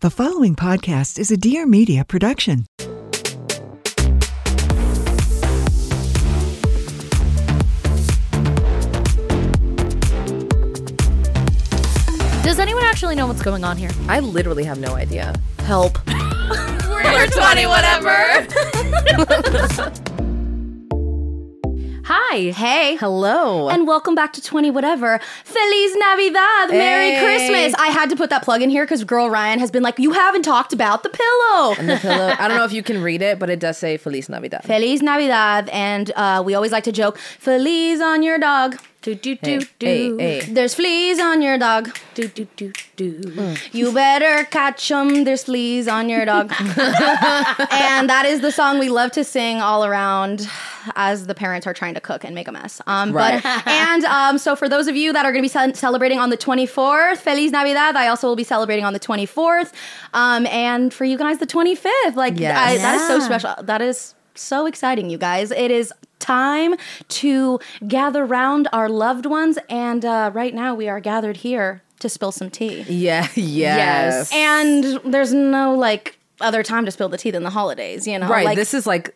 The following podcast is a Dear Media production. Does anyone actually know what's going on here? I literally have no idea. Help. We're 20 whatever. Hi. Hey. Hello. And welcome back to 20 whatever. Feliz Navidad. Merry Christmas. I had to put that plug in here because girl Riayn has been like, you haven't talked about the pillow. And the pillow. I don't know if you can read it, but it does say Feliz Navidad. Feliz Navidad. And uh, we always like to joke, Feliz on your dog. Do, do, do, Hey, do. hey, hey. There's fleas on your dog. Do, do, do, do. You better catch 'em. There's fleas on your dog. and that is the song we love to sing all around as the parents are trying to cook and make a mess. Um, Right. But and um, so for those of you that are going to be ce- celebrating on the 24th, Feliz Navidad. I also will be celebrating on the 24th, um, and for you guys the 25th. Like Yes. I, that is so special. That is so exciting, you guys. It is time to gather round our loved ones, and uh, right now we are gathered here to spill some tea. Yeah. Yes. And there's no like other time to spill the tea than the holidays, you know? right. Like, this is like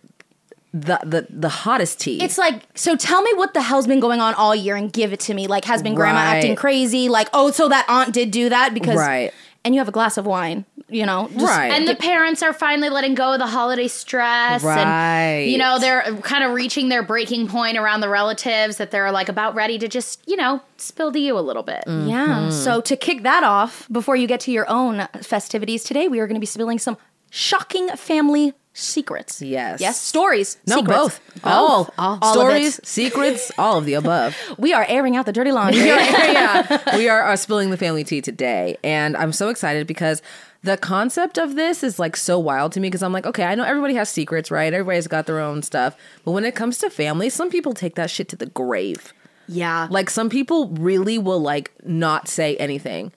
the the the hottest tea. It's like, so tell me what the hell's been going on all year and give it to me. Like, has been grandma Right. acting crazy? Like, oh, so that aunt did do that because. Right. And you have a glass of wine, you know? just- Right. And the parents are finally letting go of the holiday stress. Right. And, you know, they're kind of reaching their breaking point around the relatives that they're like about ready to just, you know, spill the you a little bit. Mm. Yeah. So to kick that off, before you get to your own festivities today, we are going to be spilling some shocking family secrets. Yes. Yes. Stories. no secrets. both. All. All of Stories, it. secrets, all of the above. We are airing out the dirty laundry. yeah. We are, are spilling the family tea today. And I'm so excited because the concept of this is like so wild to me because I'm like, okay, I know everybody has secrets, right? Everybody's got their own stuff. But when it comes to family, some people take that shit to the grave. Yeah. Like some people really will like not say anything.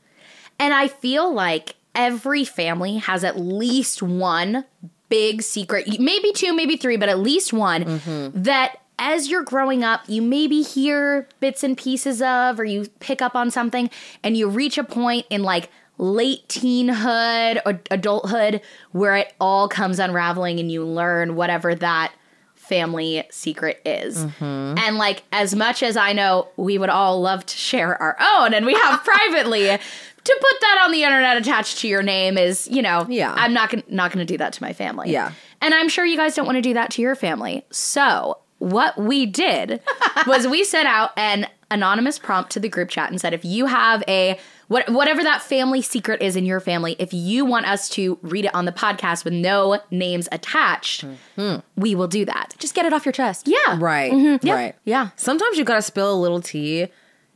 And I feel like every family has at least one big secret, maybe two, maybe three, but at least one mm-hmm. that as you're growing up, you maybe hear bits and pieces of, or you pick up on something, and you reach a point in like late teenhood or adulthood where it all comes unraveling and you learn whatever that family secret is. Mm-hmm. And like as much as I know we would all love to share our own and we have privately to put that on the internet attached to your name is, you know, Yeah. I'm not gonna not gonna do that to my family. Yeah. And I'm sure you guys don't want to do that to your family. So what we did was we sent out an anonymous prompt to the group chat and said if you have a what, whatever that family secret is in your family, if you want us to read it on the podcast with no names attached, mm-hmm. we will do that. Just get it off your chest. Yeah. Right. Mm-hmm. Yeah. Right. Yeah. Sometimes you gotta spill a little tea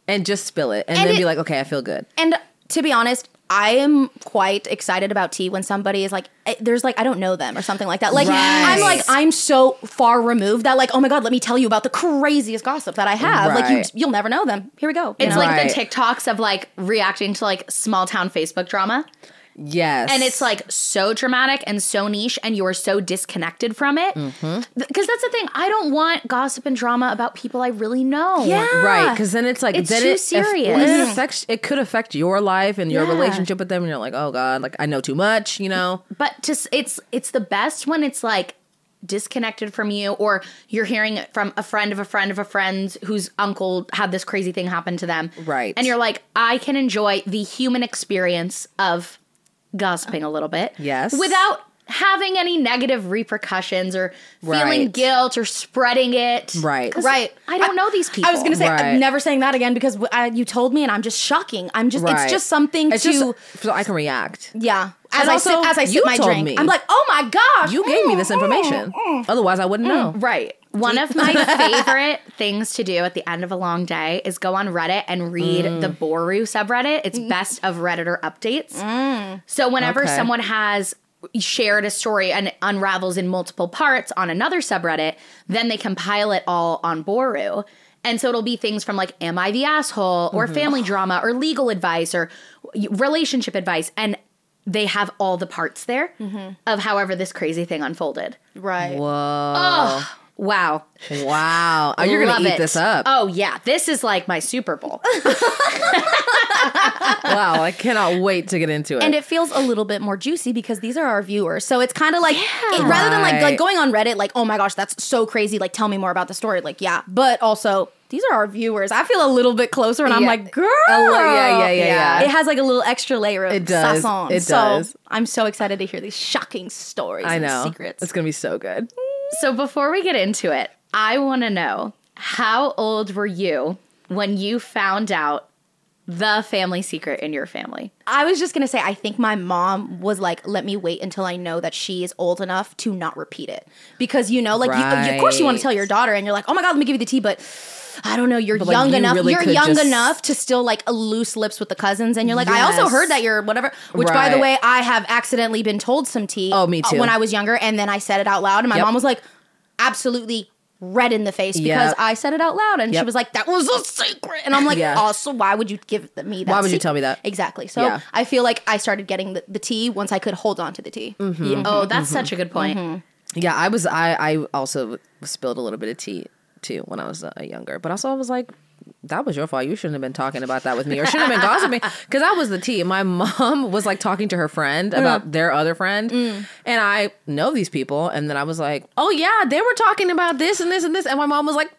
and just spill it and, And then it- be like, okay, I feel good. And to be honest, I am quite excited about tea when somebody is like, eh, there's like, I don't know them or something like that. Like, Right. I'm like, I'm so far removed that, like, oh my God, let me tell you about the craziest gossip that I have. Like, Right. you, you'll never know them. Here we go. It's know? like Right. the TikToks of like reacting to like small town Facebook drama. Yes. And it's like so dramatic and so niche, and you're so disconnected from it. Mm-hmm. Because that's the thing. I don't want gossip and drama about people I really know. Yeah. Right, because then it's like It's then too it, if- serious. well, it affects. It could affect your life and your Yeah. relationship with them, and you're like, oh god, like I know too much, you know. But just it's it's the best when it's like disconnected from you or you're hearing it from a friend of a friend of a friend whose uncle had this crazy thing happen to them. Right. And you're like, I can enjoy the human experience of gossiping a little bit. Yes. Without having any negative repercussions or feeling Right. guilt or spreading it. Right. Right. I don't know these people. I was gonna say Right. I'm never saying that again because uh, you told me and I'm just shocking. I'm just Right. it's just something It's to just so I can react. yeah. As And I also, sip as I sip you my told drink, me. I'm like, oh my gosh, You gave me this mm, information. Otherwise, I wouldn't know. Right. One of my favorite things to do at the end of a long day is go on Reddit and read Mm. the BORU subreddit. It's mm. best of Redditor updates. Mm. So whenever Okay. someone has shared a story and unravels in multiple parts on another subreddit, then they compile it all on BORU. And so it'll be things from like, am I the asshole, or mm-hmm. family drama, or legal advice, or relationship advice. And they have all the parts there mm-hmm. of however this crazy thing unfolded. Right. Whoa. Wow. Wow. Oh, you're gonna eat it. this up. Oh yeah, this is like my Super Bowl. Wow. I cannot wait to get into it. and it feels a little bit more juicy because these are our viewers. So it's kind of like it- rather than like like going on Reddit, like oh my gosh, that's so crazy. Like tell me more about the story. Like yeah, but also these are our viewers. I feel a little bit closer, and I'm like, oh, girl, A li- yeah, yeah, yeah, yeah. It has like a little extra layer of It does. sazon. It so does. I'm so excited to hear these shocking stories. I and know. secrets. It's gonna be so good. So before we get into it, I want to know how old were you when you found out the family secret in your family? I was just gonna say, I think my mom was like, "Let me wait until I know that she is old enough to not repeat it," because you know, like, you, of course, you want to tell your daughter, and you're like, "Oh my god, let me give you the tea," but I don't know, you're But, like, young you enough, really you're young just- enough to still like loose lips with the cousins, and you're like, I also heard that you're whatever. Which, by the way, I have accidentally been told some tea. Oh, me uh, too. When I was younger, and then I said it out loud, and my Yep. mom was like, absolutely. Red in the face because Yep. I said it out loud, and she was like, "That was a secret," and I'm like, Yeah. "Also, why would you give me that? Why would you tell me that? Exactly. So Yeah. I feel like I started getting the, the tea once I could hold on to the tea. Mm-hmm. Yeah. Oh, that's such a good point. Yeah, I was. I I also spilled a little bit of tea too when I was uh, younger, but also I was like, that was your fault. You shouldn't have been talking about that with me, or shouldn't have been gossiping, because that was the tea. My mom was like talking to her friend about their other friend, and I know these people, and then I was like, oh yeah, they were talking about this and this and this, and my mom was like.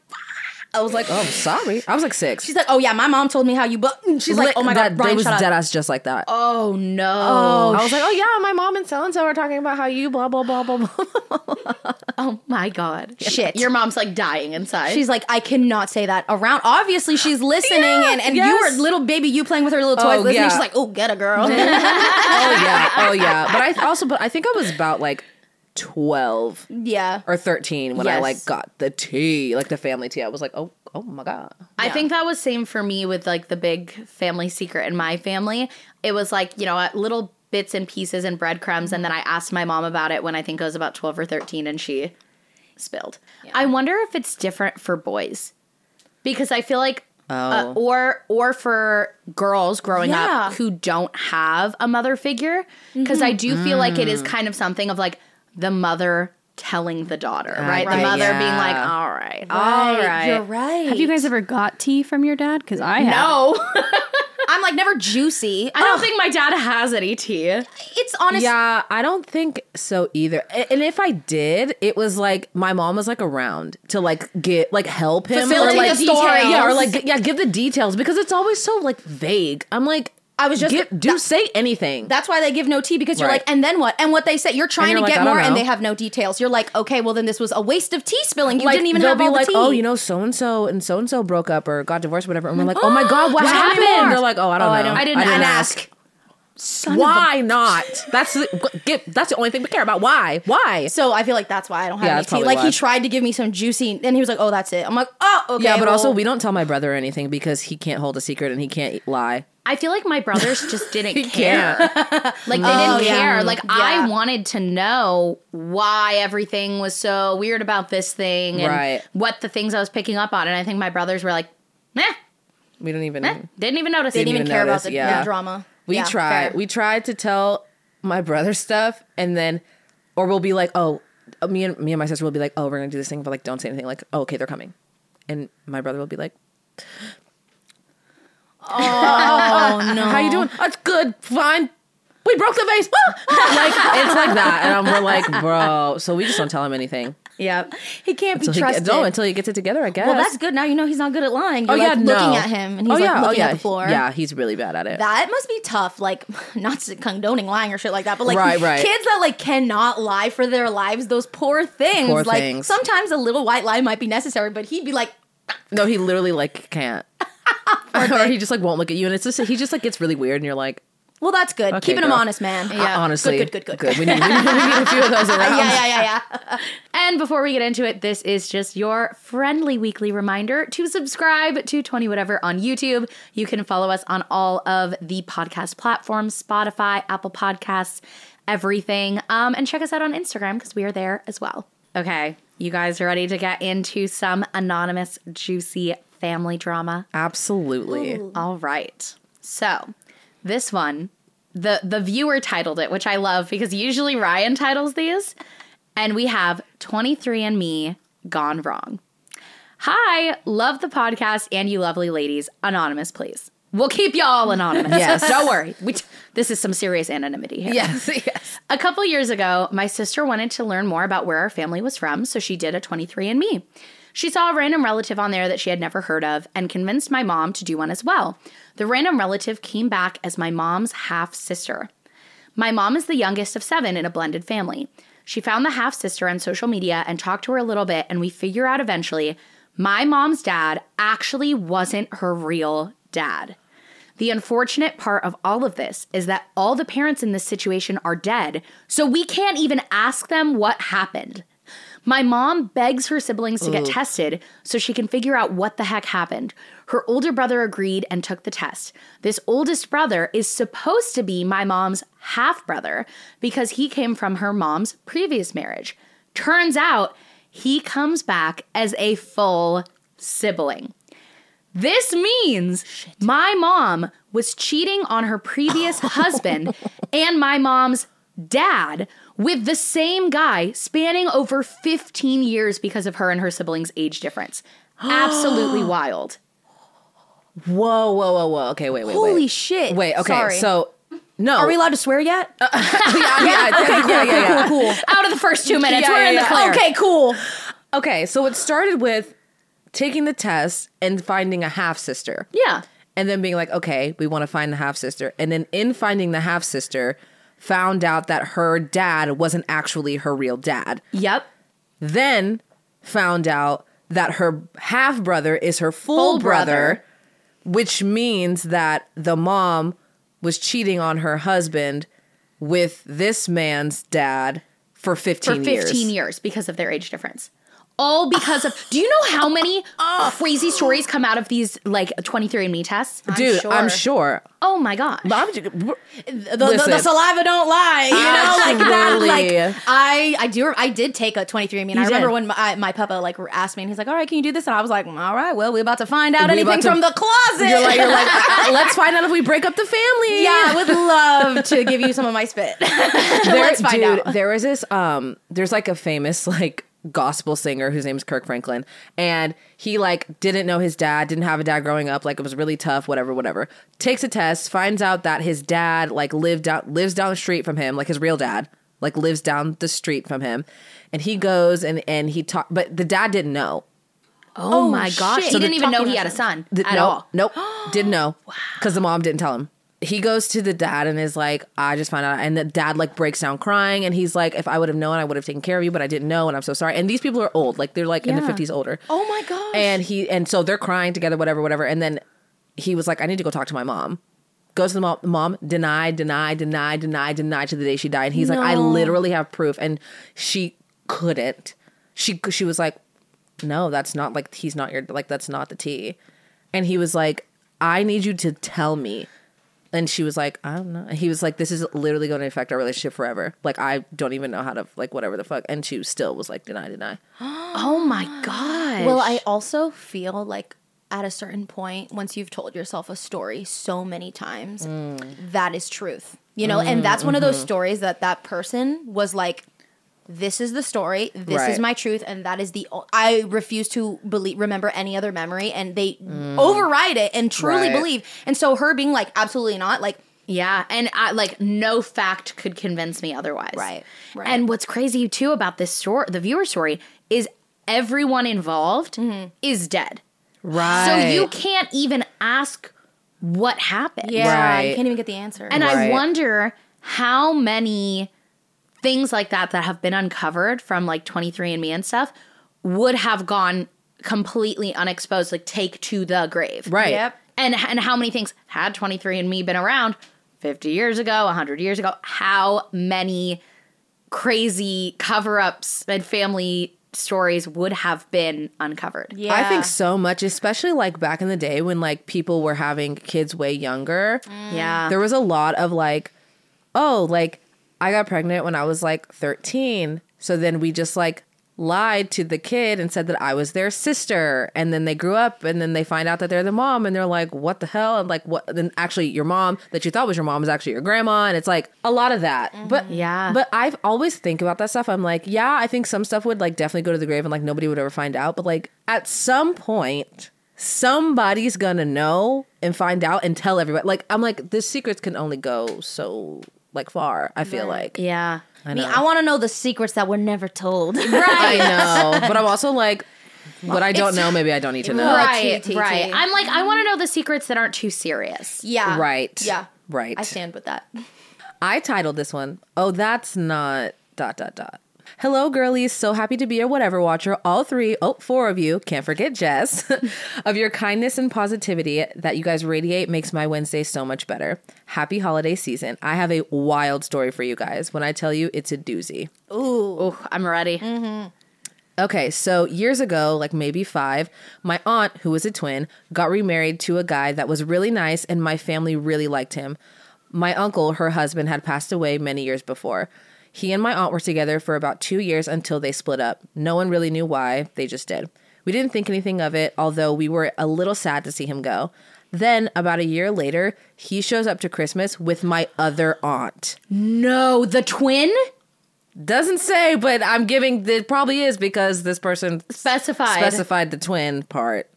I was like, oh, sorry. I was like six. She's like, "Oh yeah, my mom told me how you." But she's like, "Oh my that, god, they Riayn, was shut up." dead ass just like that. Oh no. Oh, I was like, oh yeah, my mom and so and so are talking about how you blah blah blah blah blah. Oh my god. Shit. Your mom's like dying inside. She's like, I cannot say that around. Obviously, she's listening, Yeah, and, and yes. you were little baby, you playing with her little toys, Oh, listening. yeah. She's like, oh, get a girl. oh yeah, oh yeah. But I also, but I think I was about like twelve yeah. or thirteen when I like got the tea, like the family tea. I was like, oh, oh my god. I think that was same for me with like the big family secret in my family. It was like, you know, uh, little bits and pieces and breadcrumbs. And then I asked my mom about it when I think I was about 12 or 13 and she spilled. I wonder if it's different for boys because I feel like. Uh, or or for girls growing Yeah. up who don't have a mother figure because I do feel like it is kind of something of like the mother telling the daughter ah, right, the Right, mother being like all right all right You're right. Have you guys ever got tea from your dad? Because I have. no I'm like never juicy. I don't think my dad has any tea. it's honest. Yeah, I don't think so either. And if I did, it was like my mom was like around to like get like help him Facilitate or like the story. Yeah, or like yeah, give the details because it's always so like vague. I'm like, I was just- get, do that- say anything. That's why they give no tea because you're Right. like, and then what? And what they say, you're trying you're to like, get I more, and they have no details. You're like, okay, well then this was a waste of tea spilling. You like, didn't even have be all like, the tea. oh, you know, so and so and so and so broke up or got divorced, or whatever. And we're like, oh my god, what, What happened? happened? They're like, oh, I don't Oh, know. I don't- I didn't ask. Son of a- Why not? That's the, get, that's the only thing we care about. Why? Why? So I feel like that's why I don't have Yeah, any tea. Like he tried to give me some juicy, and he was like, "Oh, that's it." I'm like, "Oh, okay." yeah, but also we don't tell my brother anything because he can't hold a secret and he can't lie. I feel like my brothers just didn't care. Like they Oh, didn't yeah. care. Like Yeah. I wanted to know why everything was so weird about this thing and Right. what the things I was picking up on. And I think my brothers were like, eh, We don't even. eh, didn't even notice. They didn't even even care notice, about the, yeah. the drama. We Yeah, tried. fair. We tried to tell my brother stuff, and then, or we'll be like, oh, me and me and my sister will be like, oh, we're gonna do this thing, but like, don't say anything. Like, oh, okay, they're coming, and my brother will be like, oh no, how you doing? That's good, fine. We broke the vase. like it's like that, and I'm, we're like, bro. So we just don't tell him anything Yeah, he can't be until he, trusted. gets, no, until he gets it together. I guess. well, that's good. Now you know he's not good at lying. Oh, You're Oh like yeah, looking no. at him, and oh, he's oh, like looking oh, yeah. at the floor. Yeah, he's really bad at it. That must be tough. Like, not condoning lying or shit like that, but like Right, right. kids that like cannot lie for their lives. Those poor things. Poor like things. sometimes a little white lie might be necessary, but he'd be like, No, he literally like can't. or he just like won't look at you, and it's just he just like gets really weird, and you're like, "Well, that's good. Okay, Keeping him girl. honest, man." yeah. honestly, good, good, good, good. good. We need, we need, we need a few of those around. yeah, yeah, yeah, yeah. And before we get into it, this is just your friendly weekly reminder to subscribe to 20 Whatever on YouTube. You can follow us on all of the podcast platforms Spotify, Apple Podcasts, everything. Um, and check us out on Instagram because we are there as well. Okay, you guys are ready to get into some anonymous, juicy family drama? Absolutely. All right. So, this one, the the viewer titled it, which I love because usually Riayn titles these, and we have 23andMe gone wrong. Hi, love the podcast and you lovely ladies. Anonymous, please. We'll keep y'all anonymous. Yes. Don't worry. We t- this is some serious anonymity here. Yes, yes. A couple years ago, my sister wanted to learn more about where our family was from, so she did a 23andMe. She saw a random relative on there that she had never heard of and convinced my mom to do one as well. The random relative came back as my mom's half sister. My mom is the youngest of seven in a blended family. She found the half sister on social media and talked to her a little bit, and we figure out eventually my mom's dad actually wasn't her real dad. The unfortunate part of all of this is that all the parents in this situation are dead, so we can't even ask them what happened. My mom begs her siblings to get tested so she can figure out what the heck happened. Her older brother agreed and took the test. This oldest brother is supposed to be my mom's half brother because he came from her mom's previous marriage. Turns out he comes back as a full sibling. This means my mom was cheating on her previous husband and my mom's dad with the same guy spanning over 15 years because of her and her siblings' age difference. Absolutely wild. Whoa, whoa, whoa, whoa. Okay, wait, wait, Holy wait. shit. Wait, okay. Sorry. So no. Are we allowed to swear yet? yeah, yeah, okay, yeah, yeah, yeah. cool. Out of the first two minutes, Yeah, we're yeah, in the clear. Okay, cool. Okay, so it started with taking the test and finding a half sister. Yeah. And then being like, okay, we want to find the half sister. And then in finding the half sister, found out that her dad wasn't actually her real dad. Yep. Then found out that her half brother is her full, Full brother, brother. which means that the mom was cheating on her husband with this man's dad for 15 For years. 15 years because of their age difference. All because of. Do you know how many crazy stories come out of these like 23andMe tests? Dude, sure. I'm sure. Oh my gosh. But I'm- The, the, Listen. the saliva don't lie. You know, like that. Like I, I do. I did take a 23. I mean, I remember did. when my, my papa like asked me, and he's like, "All right, can you do this?" And I was like, "All right, well, we're about to find out We anything to- from the closet." You're like, you're like, "Uh, let's find out if we break up the family. yeah, I would love to give you some of my spit. There- Let's find dude, out. There is this um there's like a famous like gospel singer whose name's Kirk Franklin and he like didn't know his dad, didn't have a dad growing up, like it was really tough, whatever, whatever. Takes a test, finds out that his dad like lived out lives down the street from him, like his real dad, like lives down the street from him. And he goes and and he talk but the dad didn't know. Oh, Oh, my gosh. shit. he didn't even know he had a son Th- at nope, all. Nope. didn't know. Because the mom didn't tell him. He goes to the dad and is like, I just found out. And the dad like breaks down crying. And he's like, if I would have known, I would have taken care of you, but I didn't know. And I'm so sorry. And these people are old. Like they're like in the 50s older. Oh my gosh. And he, and so they're crying together, whatever, whatever. And then he was like, I need to go talk to my mom. Goes to the mom, mom denied, denied, denied, denied, denied to the day she died. And he's like, I literally have proof. And she couldn't. She, she was like, no, that's not like he's not your like that's not the T. And he was like, I need you to tell me. And she was like, I don't know. And he was like, this is literally going to affect our relationship forever. Like I don't even know how to like whatever the fuck. And she still was like, deny, deny. Oh my God. Well, I also feel like at a certain point, once you've told yourself a story so many times, mm. that is truth. You know, and mm, that's one of those mm-hmm. stories that that person was like, "This is the story. This Right. is my truth, and that is the. i refuse to believe, remember any other memory, and they mm. override it and truly Right. believe. And so her being like, absolutely not, like, Yeah, and I, like no fact could convince me otherwise. Right, right. And what's crazy too about this story, the viewer story, is everyone involved mm-hmm. is dead. Right. So you can't even ask what happened. yeah, Right. you can't even get the answer. And I wonder how many things like that that have been uncovered from like 23andMe and stuff would have gone completely unexposed, like take to the grave. Right. Yep. And and how many things had 23andMe been around 50 years ago, 100 years ago? How many crazy cover-ups and family stories would have been uncovered? Yeah. I think so much, especially like back in the day when like people were having kids way younger. Yeah. There was a lot of like, oh, like I got pregnant when I was like 13. So then we just like lied to the kid and said that I was their sister. And then they grew up and then they find out that they're the mom and they're like, what the hell? And like, what? Then actually, your mom that you thought was your mom is actually your grandma. And it's like a lot of that. Mm-hmm. But Yeah. But I've always think about that stuff. I'm like, yeah, I think some stuff would like definitely go to the grave and like nobody would ever find out. But like at some point, somebody's gonna know and find out and tell everybody. Like, I'm like, the secrets can only go so like far, I feel like. Yeah. I I mean. I want to know the secrets that were never told. I know, but I'm also like, what I don't know, maybe I don't need to know. Right. Right, T, T, right. T. I'm like, I want to know the secrets that aren't too serious. yeah. Right. Yeah. Right. I stand with that. I titled this one, Oh, That's Not dot dot dot. Hello, girlies. So happy to be your whatever watcher. All three, oh, four of you, can't forget Jess, of your kindness and positivity that you guys radiate makes my Wednesday so much better. Happy holiday season. I have a wild story for you guys. When I tell you, it's a doozy. Ooh, I'm ready. Mm-hmm. Okay, so years ago, like maybe five, my aunt, who was a twin, got remarried to a guy that was really nice and my family really liked him. My uncle, her husband, had passed away many years before. He and my aunt were together for about two years until they split up. No one really knew why, they just did. We didn't think anything of it, although we were a little sad to see him go. Then, about a year later, he shows up to Christmas with my other aunt. No, the twin Doesn't say, but I'm giving it probably is because this person Specified. specified the twin part.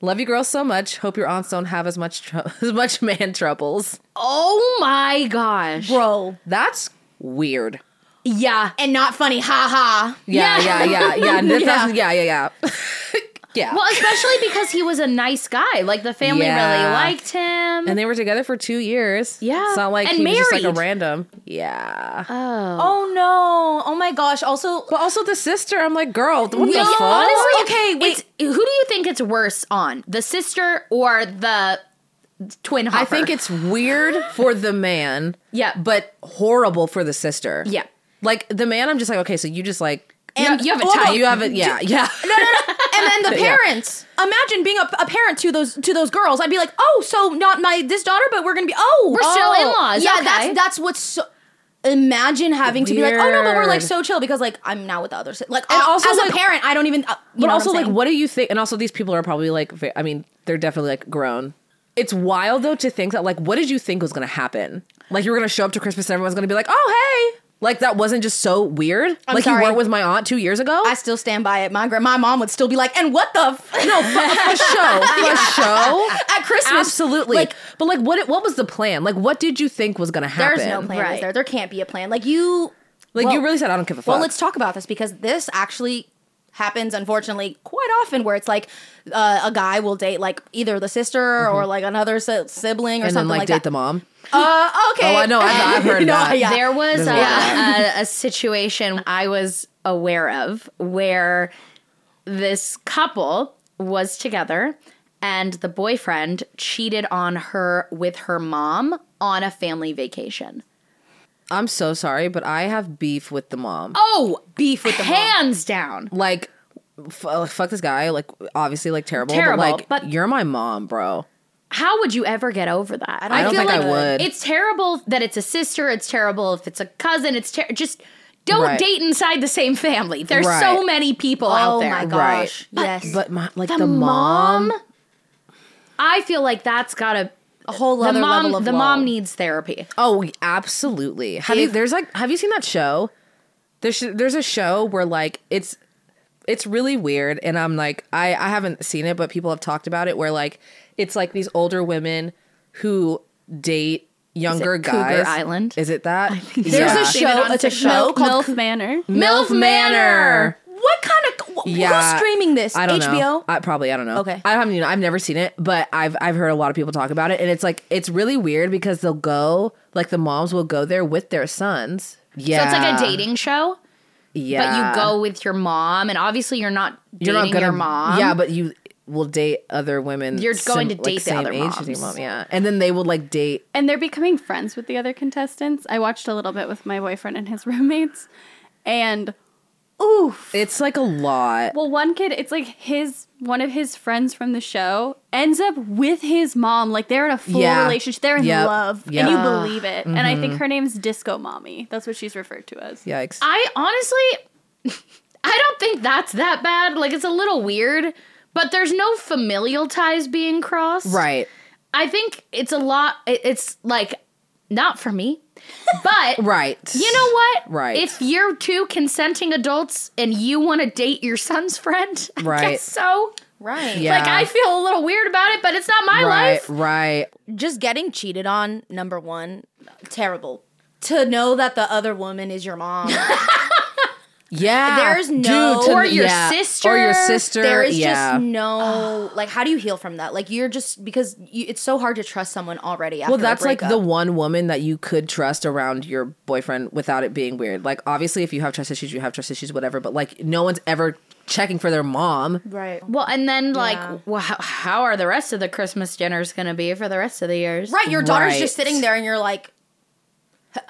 Love you girls so much. Hope your aunts don't have as much tr- as much man troubles. Oh my gosh. Bro. That's weird. Yeah. And not funny. Ha ha. Yeah, yeah, yeah, yeah. This Yeah. doesn't- yeah, yeah, yeah. yeah. Well, especially because he was a nice guy. Like the family Yeah. really liked him. and they were together for two years. Yeah. It's not like And he was just like a random. Yeah. Oh. Oh no. Oh my gosh. Also, but also the sister, I'm like, girl, what the Yeah, fuck? honestly, Okay, wait. it's- who do you think it's worse on? The sister or the twin hopper? I think it's weird for the man. Yeah. But horrible for the sister. Yeah. Like the man, I'm just like, okay, so you just like And you have a well, type. you have it, yeah, yeah. No, no, no. And then the Yeah. parents. Imagine being a, a parent to those to those girls. I'd be like, oh, so not my this daughter, but we're gonna be oh, We're still oh. in-laws, Yeah, okay. that's that's what's so. Imagine having to be like, oh no, but we're like so chill because like I'm now with the other. si- Like, And uh, also, as like- a parent, I don't even. Uh, you But know also, what like, what do you think? And also, these people are probably like, I mean, they're definitely like grown. It's wild though to think that, like, what did you think was going to happen? Like, you were going to show up to Christmas and everyone's going to be like, oh, hey. Like, that wasn't just so weird. like, sorry. you weren't with my aunt two years ago? I still stand by it. My gra- my mom would still be like, and what the f-? no, for, for show. For show. at Christmas? Absolutely. Like, but, like, what what was the plan? Like, what did you think was going to happen? there's no plan. Right. Is there? There can't be a plan. Like you. Like, Well- you really said, I don't give a fuck. Well, let's talk about this because this actually happens, unfortunately, quite often where it's like uh, a guy will date like either the sister or like another si- sibling or Mm-hmm. and then, something like, like, date that. the mom. Uh, okay. Oh, I know. I've, I've heard No, that. yeah. There was a, a a, a situation I was aware of where this couple was together and the boyfriend cheated on her with her mom on a family vacation. I'm so sorry, but I have beef with the mom. Oh, beef with the hands down. like f- uh, fuck this guy like obviously like terrible, Terrible, but like but- you're my mom bro How would you ever get over that? I don't feel think I like would. It's terrible that it's a sister. It's terrible if it's a cousin. It's ter- just don't Right. date inside the same family. There's Right. so many people out there. Oh there. my Right. gosh. yes. but my, like the, the, mom, mom, I feel like that's got a whole the other mom. level of the low. mom needs therapy. oh absolutely have you there's like have you seen that show there's there's a show where like it's it's really weird and i'm like i i haven't seen it but people have talked about it where like it's like these older women who date younger Cougar guys Island? is it that There's Yeah. a show. It's a show called. MILF Manor. MILF Manor What kind of? wh- Yeah. Who's streaming this? I don't HBO. know. I probably I don't know. Okay. I haven't you know I've never seen it, but I've I've heard a lot of people talk about it, and it's like it's really weird because they'll go like the moms will go there with their sons. Yeah, So it's like a dating show, Yeah, but you go with your mom, and obviously you're not dating You're not gonna your mom. Yeah, but you will date other women. You're going to date the same other age as your moms. mom. Yeah, and then they will like date. And they're becoming friends with the other contestants. I watched a little bit with my boyfriend and his roommates. And oof. It's like a lot. Well, one kid, it's like his one of his friends from the show ends up with his mom. Like they're in a full Yeah. relationship. They're in Yep. love. Yep. And you believe it. And I think mm-hmm. her name's Disco Mommy. That's what she's referred to as. Yikes! I honestly, I don't think that's that bad. Like it's a little weird, but there's no familial ties being crossed. Right. I think it's a lot. it- It's like not for me, but Right. You know what? Right. If you're two consenting adults and you want to date your son's friend, I Right. guess so. Right. Yeah. Like I feel a little weird about it, but it's not my right. life. Right. Just getting cheated on, number one, terrible. To know that the other woman is your mom. Yeah. There's no- to- Or your yeah. sister. Or your sister. there is yeah. just no like how do you heal from that? Like you're just because you, it's so hard to trust someone already after Well, a that's like the one woman that you could trust around your boyfriend without it being weird. Like, obviously, if you have trust issues, you have trust issues, whatever. But like, no one's ever checking for their mom. right. Well, and then like, Yeah. well, how, how are the rest of the Christmas dinners going to be for the rest of the years? Right, your daughter's Right. just sitting there and you're like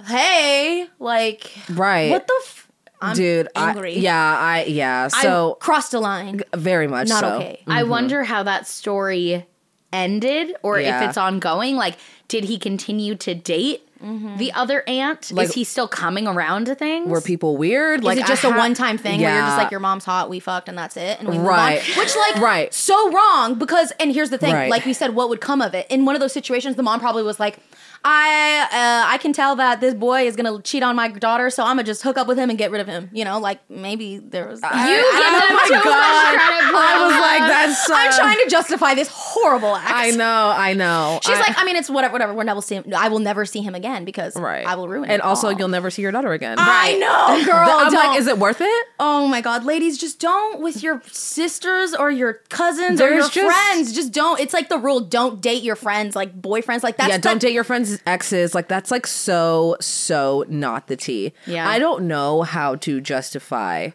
hey, like Right. what the f- I'm Dude, angry. I, yeah, I yeah. So crossed a line. very much Not so. okay. I mm-hmm. wonder how that story ended or Yeah. if it's ongoing. Like, did he continue to date mm-hmm. the other aunt? Like- Is he still coming around to things? Were people weird? Is it just a a one time thing where you're just like your mom's hot, we fucked, and that's it, and we move Right. on? Which like Right. so wrong because and here's the thing, Right. like we said, what would come of it? In one of those situations, the mom probably was like. I uh, I can tell that this boy is gonna cheat on my daughter, so I'm gonna just hook up with him and get rid of him. You know, like maybe there was. you I- give oh my God. I was like, that's. So I'm uh, trying to justify this horrible act. I know. I know. She's I- like, I mean, it's whatever, whatever. We'll never see him. I will never see him again because right. I will ruin And also, all. you'll never see your daughter again. I know, girl. I'm don't. like, is it worth it? Oh my god, ladies, just don't with your sisters or your cousins or your just- friends. Just don't. It's like the rule: don't date your friends, like boyfriends. Like that's yeah, don't that- date your friends' exes. Like that's like so so not the tea. Yeah. I don't know how to justify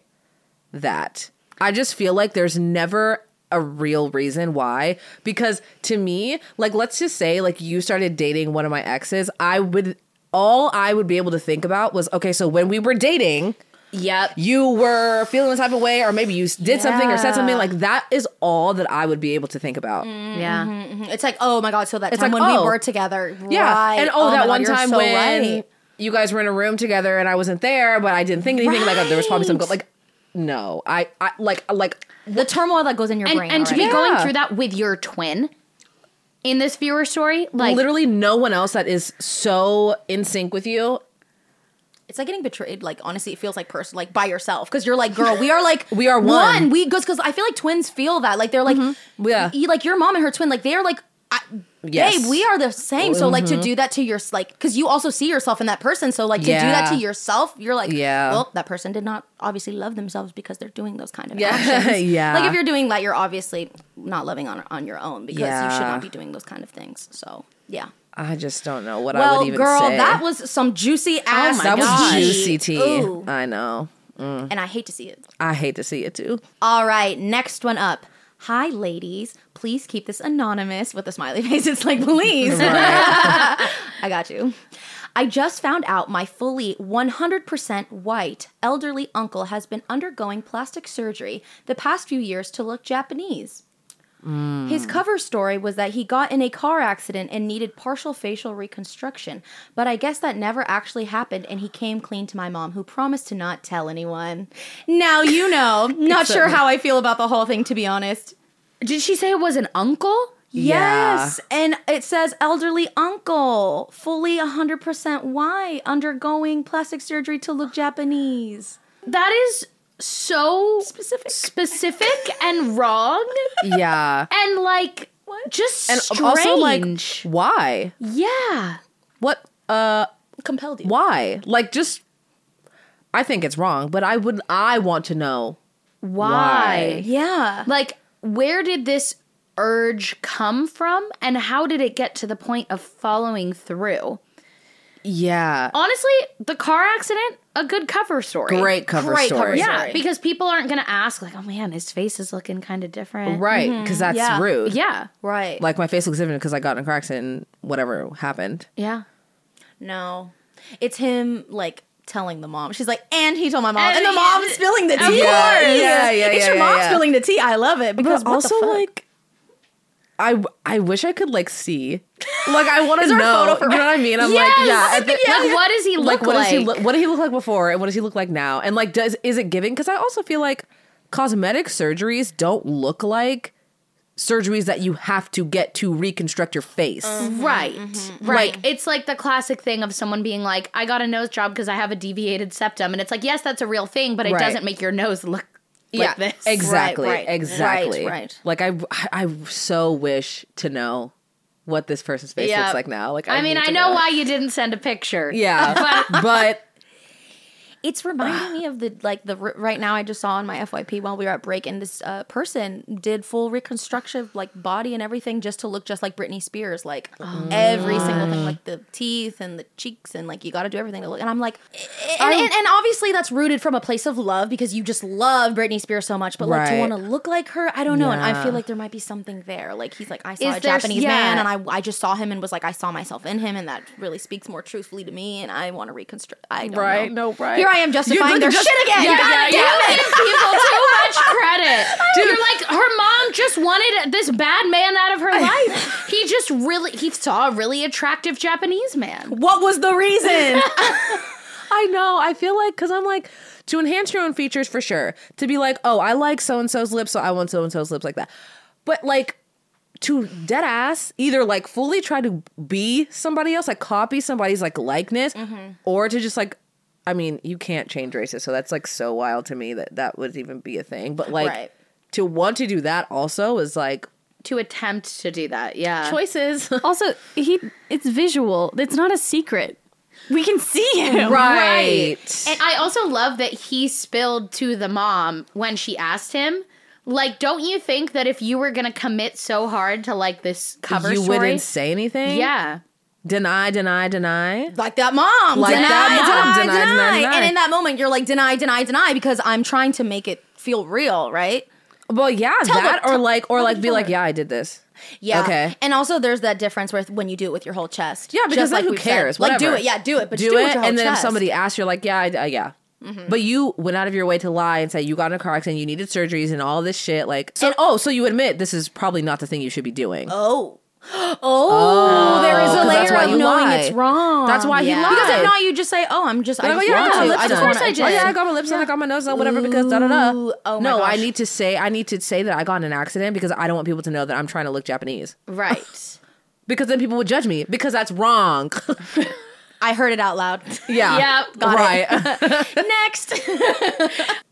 that. I just feel like there's never a real reason why because to me, like let's just say like you started dating one of my exes, I would all I would be able to think about was okay, so when we were dating, Yep. you were feeling the type of way or maybe you did something or said something like that is all that I would be able to think about. Mm-hmm, yeah. Mm-hmm, mm-hmm. It's like, oh my god, so that It's time like, when oh. we were together, Yeah. right. And oh, oh my that God, one you're time so when right. you guys were in a room together and I wasn't there, but I didn't think anything. Like there was probably some Right. like no, I I like like the turmoil that goes in your And, brain, and to be already. going through that with your twin in this viewer story, like literally no one else that is so in sync with you. It's like getting betrayed. Like honestly, it feels like person like by yourself because you're like, girl, we are like We are one. We because because I feel like twins feel that like they're like mm-hmm. Yeah. you, like your mom and her twin like they're like. I, Yes. Babe, we are the same. So like to mm-hmm. do that to your like because you also see yourself in that person. So like to do that to yourself, you're like, Yeah. well, that person did not obviously love themselves because they're doing those kind of Yeah. actions. Yeah. Like if you're doing that, you're obviously not loving on on your own because you should not be doing those kind of things. So yeah. I just don't know what I would even say. Oh, girl, say. that was some juicy oh ass. my that was juicy tea. Ooh. I know. Mm. and I hate to see it. I hate to see it too. All right, next one up. Hi, ladies. Please keep this anonymous with a smiley face. It's like, please. I got you. I just found out my fully 100% white elderly uncle has been undergoing plastic surgery the past few years to look Japanese. His cover story was that he got in a car accident and needed partial facial reconstruction, but I guess that never actually happened and he came clean to my mom, who promised to not tell anyone. Now you know. Not sure how I feel about the whole thing, to be honest. did she say it was an uncle? Yes, and it says elderly uncle, fully 100% white, undergoing plastic surgery to look Japanese. That is so Specific. specific and wrong Yeah. and like just And strange. also like why? yeah. What uh Compelled you. why? Like just I think it's wrong, but I would I want to know Why? Yeah. Like where did this urge come from and how did it get to the point of following through? Yeah. Honestly, the car accident, a good cover story. Great cover Great story. cover Yeah, story. because people aren't going to ask like, "Oh man, his face is looking kind of different." Right, mm-hmm. because that's Yeah. rude. Yeah. Right. Like my face looks different because I got in a car accident and whatever happened. Yeah. No. It's him like telling the mom. She's like, and he told my mom. And And, the he- mom's spilling the tea. Yeah, yeah, yeah, It's yeah, your yeah, mom yeah. spilling the tea. I love it because But what also like I I wish I could like see like I want to there a know. photo for- you know what I mean? I'm Yes! like, yeah. at the- Like, what does he look like like? what does he look what did he look like before and what does he look like now and like does is it giving because i also feel like cosmetic surgeries don't look like surgeries that you have to get to reconstruct your face mm-hmm, Right. Mm-hmm. Right. it's like the classic thing of someone being like, I got a nose job because I have a deviated septum. And it's like, yes, that's a real thing, but it Right. doesn't make your nose look like this. exactly right, exactly right, right. like i i so wish to know what this person's face Yeah. looks like now like I mean, I to know why you didn't send a picture. yeah but, but It's reminding me of the like the right now I just saw on my FYP while we were at break and this uh, person did full reconstruction like body and everything just to look just like Britney Spears like every single thing like the teeth and the cheeks and like you got to do everything to look and I'm like and, and, and obviously that's rooted from a place of love because you just love Britney Spears so much but like to want to look like her I don't know and I feel like there might be something there like he's like I saw Is a Japanese yeah. man and I I just saw him and was like I saw myself in him and that really speaks more truthfully to me and I want to reconstruct I don't Right, know. no, right. here I am justifying their just- shit again Yeah, God yeah, damn yeah. it. Give people too much credit. You're like, her mom just wanted this bad man out of her life. He just really, he saw a really attractive Japanese man. What was the reason? I know. I feel like because I'm like to enhance your own features for sure. To be like, oh, I like so and so's lips, so I want so and so's lips like that. But like to dead ass, either like fully try to be somebody else, like copy somebody's like likeness, Mm-hmm. or to just like, I mean, you can't change races, so that's like so wild to me that that would even be a thing. But like Right. to want to do that also is like To attempt to do that, yeah. choices. Also, he it's visual. It's not a secret. We can see him. right. right. And I also love that he spilled to the mom when she asked him. Like, don't you think that if you were gonna commit so hard to like this cover you story, wouldn't say anything. yeah, Deny, deny, deny. like that mom. Like deny, that mom. Deny, Deny, deny, deny, deny. And in that moment, you're like, deny, deny, deny, because I'm trying to make it feel real, right? Well, yeah, Tell that the- or tell- like or like be like, story. yeah, I did this. Yeah. Okay. And also, there's that difference with when you do it with your whole chest. Yeah, because like who cares? Like, do it. Yeah, do it. But do do it, it, with your whole and then if somebody asks, you're like, yeah, I, uh, yeah. But you went out of your way to lie and say you got in a car accident, you needed surgeries and all this shit. Like, so oh, so you admit this is probably not the thing you should be doing. Oh. Oh, there is a that's layer why of knowing lie. it's wrong. That's why he Yeah. lied. Because if not, you just say, "Oh, I'm just, I Like, just oh, yeah, I got my lips I just done. want I to." did. Oh yeah, I got my lips done, I got my nose done, whatever. Because da da da. Oh my no, I need to say, I need to say that I got in an accident because I don't want people to know that I'm trying to look Japanese. right. Because then people would judge me because that's wrong. I heard it out loud. yeah, Yep, got right. Next.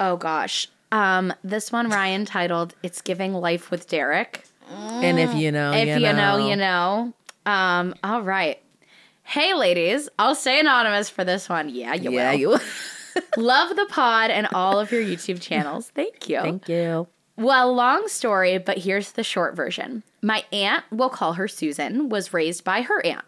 Oh gosh. Um, this one Riayn titled "It's Giving Life with Derek." And if you know, if you, you know, you know. Um, all right. Hey, ladies, I'll stay anonymous for this one. Yeah, you Yeah, will. you. Love the pod and all of your YouTube channels. Thank you. Thank you. Well, long story, but here's the short version. My aunt, we'll call her Susan, was raised by her aunt.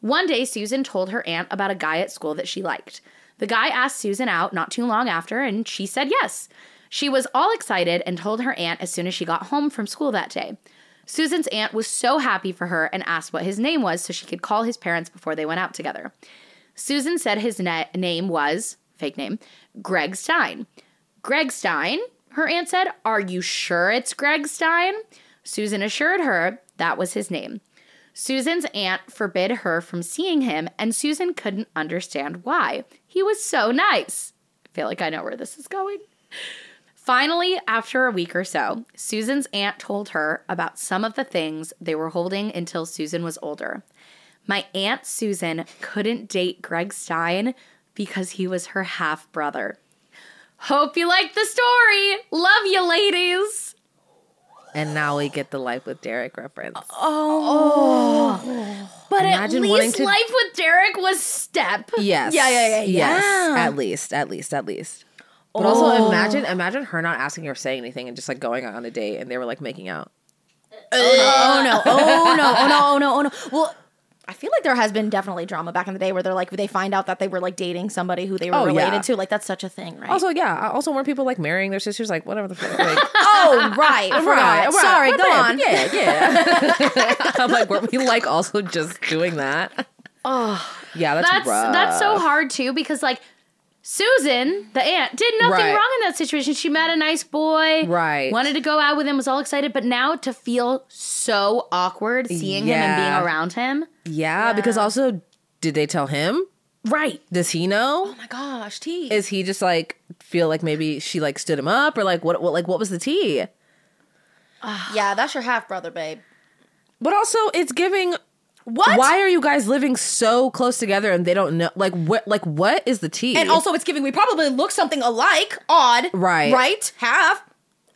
One day, Susan told her aunt about a guy at school that she liked. The guy asked Susan out not too long after, and she said yes. She was all excited and told her aunt as soon as she got home from school that day. Susan's aunt was so happy for her and asked what his name was so she could call his parents before they went out together. Susan said his na- name was, fake name, Greg Stein. Greg Stein? Her aunt said, Are you sure it's Greg Stein? Susan assured her that was his name. Susan's aunt forbid her from seeing him, and Susan couldn't understand why. He was so nice. I feel like I know where this is going. Finally, after a week or so, Susan's aunt told her about some of the things they were holding until Susan was older. My aunt Susan couldn't date Greg Stein because he was her half brother. Hope you like the story. Love you, ladies. And now we get the life with Derek reference. Oh. oh. But Imagine at least to- life with Derek was step. Yes. Yeah, yeah, yeah, Yes. yeah. At least, at least, at least. But also imagine oh. imagine her not asking or saying anything and just like going on a date and they were like making out. Oh, oh no! Oh no! Oh no! Oh no! Oh no! Well. I feel like there has been definitely drama back in the day where they're like they find out that they were like dating somebody who they were Oh, related yeah. to. Like that's such a thing, right? Also, yeah. Uh, also, weren't people like marrying their sisters? Like whatever the fuck. Like, oh right, I forgot. Sorry, My go bad. on. Yeah, yeah. I'm like, were we like also just doing that? Oh, yeah. That's That's rough. that's so hard too because like Susan, the aunt, did nothing Right. wrong in that situation. She met a nice boy, Right. Wanted to go out with him, was all excited, but now to feel so awkward seeing him and being around him, Yeah, because also, did they tell him? right? Does he know? Oh my gosh, T. Is he just like feel like maybe she like stood him up or like what? What like what was the tea? yeah, that's your half brother, babe. But also, it's giving. What? Why are you guys living so close together and they don't know? Like what? Like what is the tea? And also, it's giving. We probably look something alike. Odd. Right. Right. Half.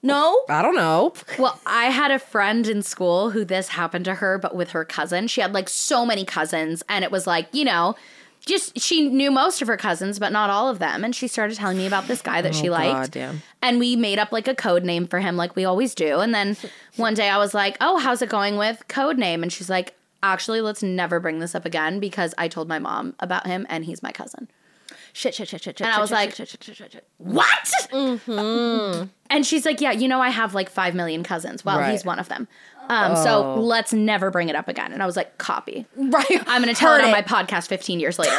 No. I don't know. Well, I had a friend in school who this happened to her, but with her cousin. She had like so many cousins, and it was like, you know, just she knew most of her cousins, but not all of them. And she started telling me about this guy that she oh, liked. Oh, God damn. And we made up like a code name for him, like we always do. And then one day I was like, oh, how's it going with code name? And she's like, actually, let's never bring this up again because I told my mom about him and he's my cousin. Shit. Shit. Shit. Shit. Shit. And I was like, shit, shit, shit, shit, shit. What? And she's like, yeah, you know, I have like 5 million cousins. Well, Right. he's one of them. Um, Oh. So let's never bring it up again. And I was like, copy. Right. I'm going to tell Heard it on it. my podcast 15 years later.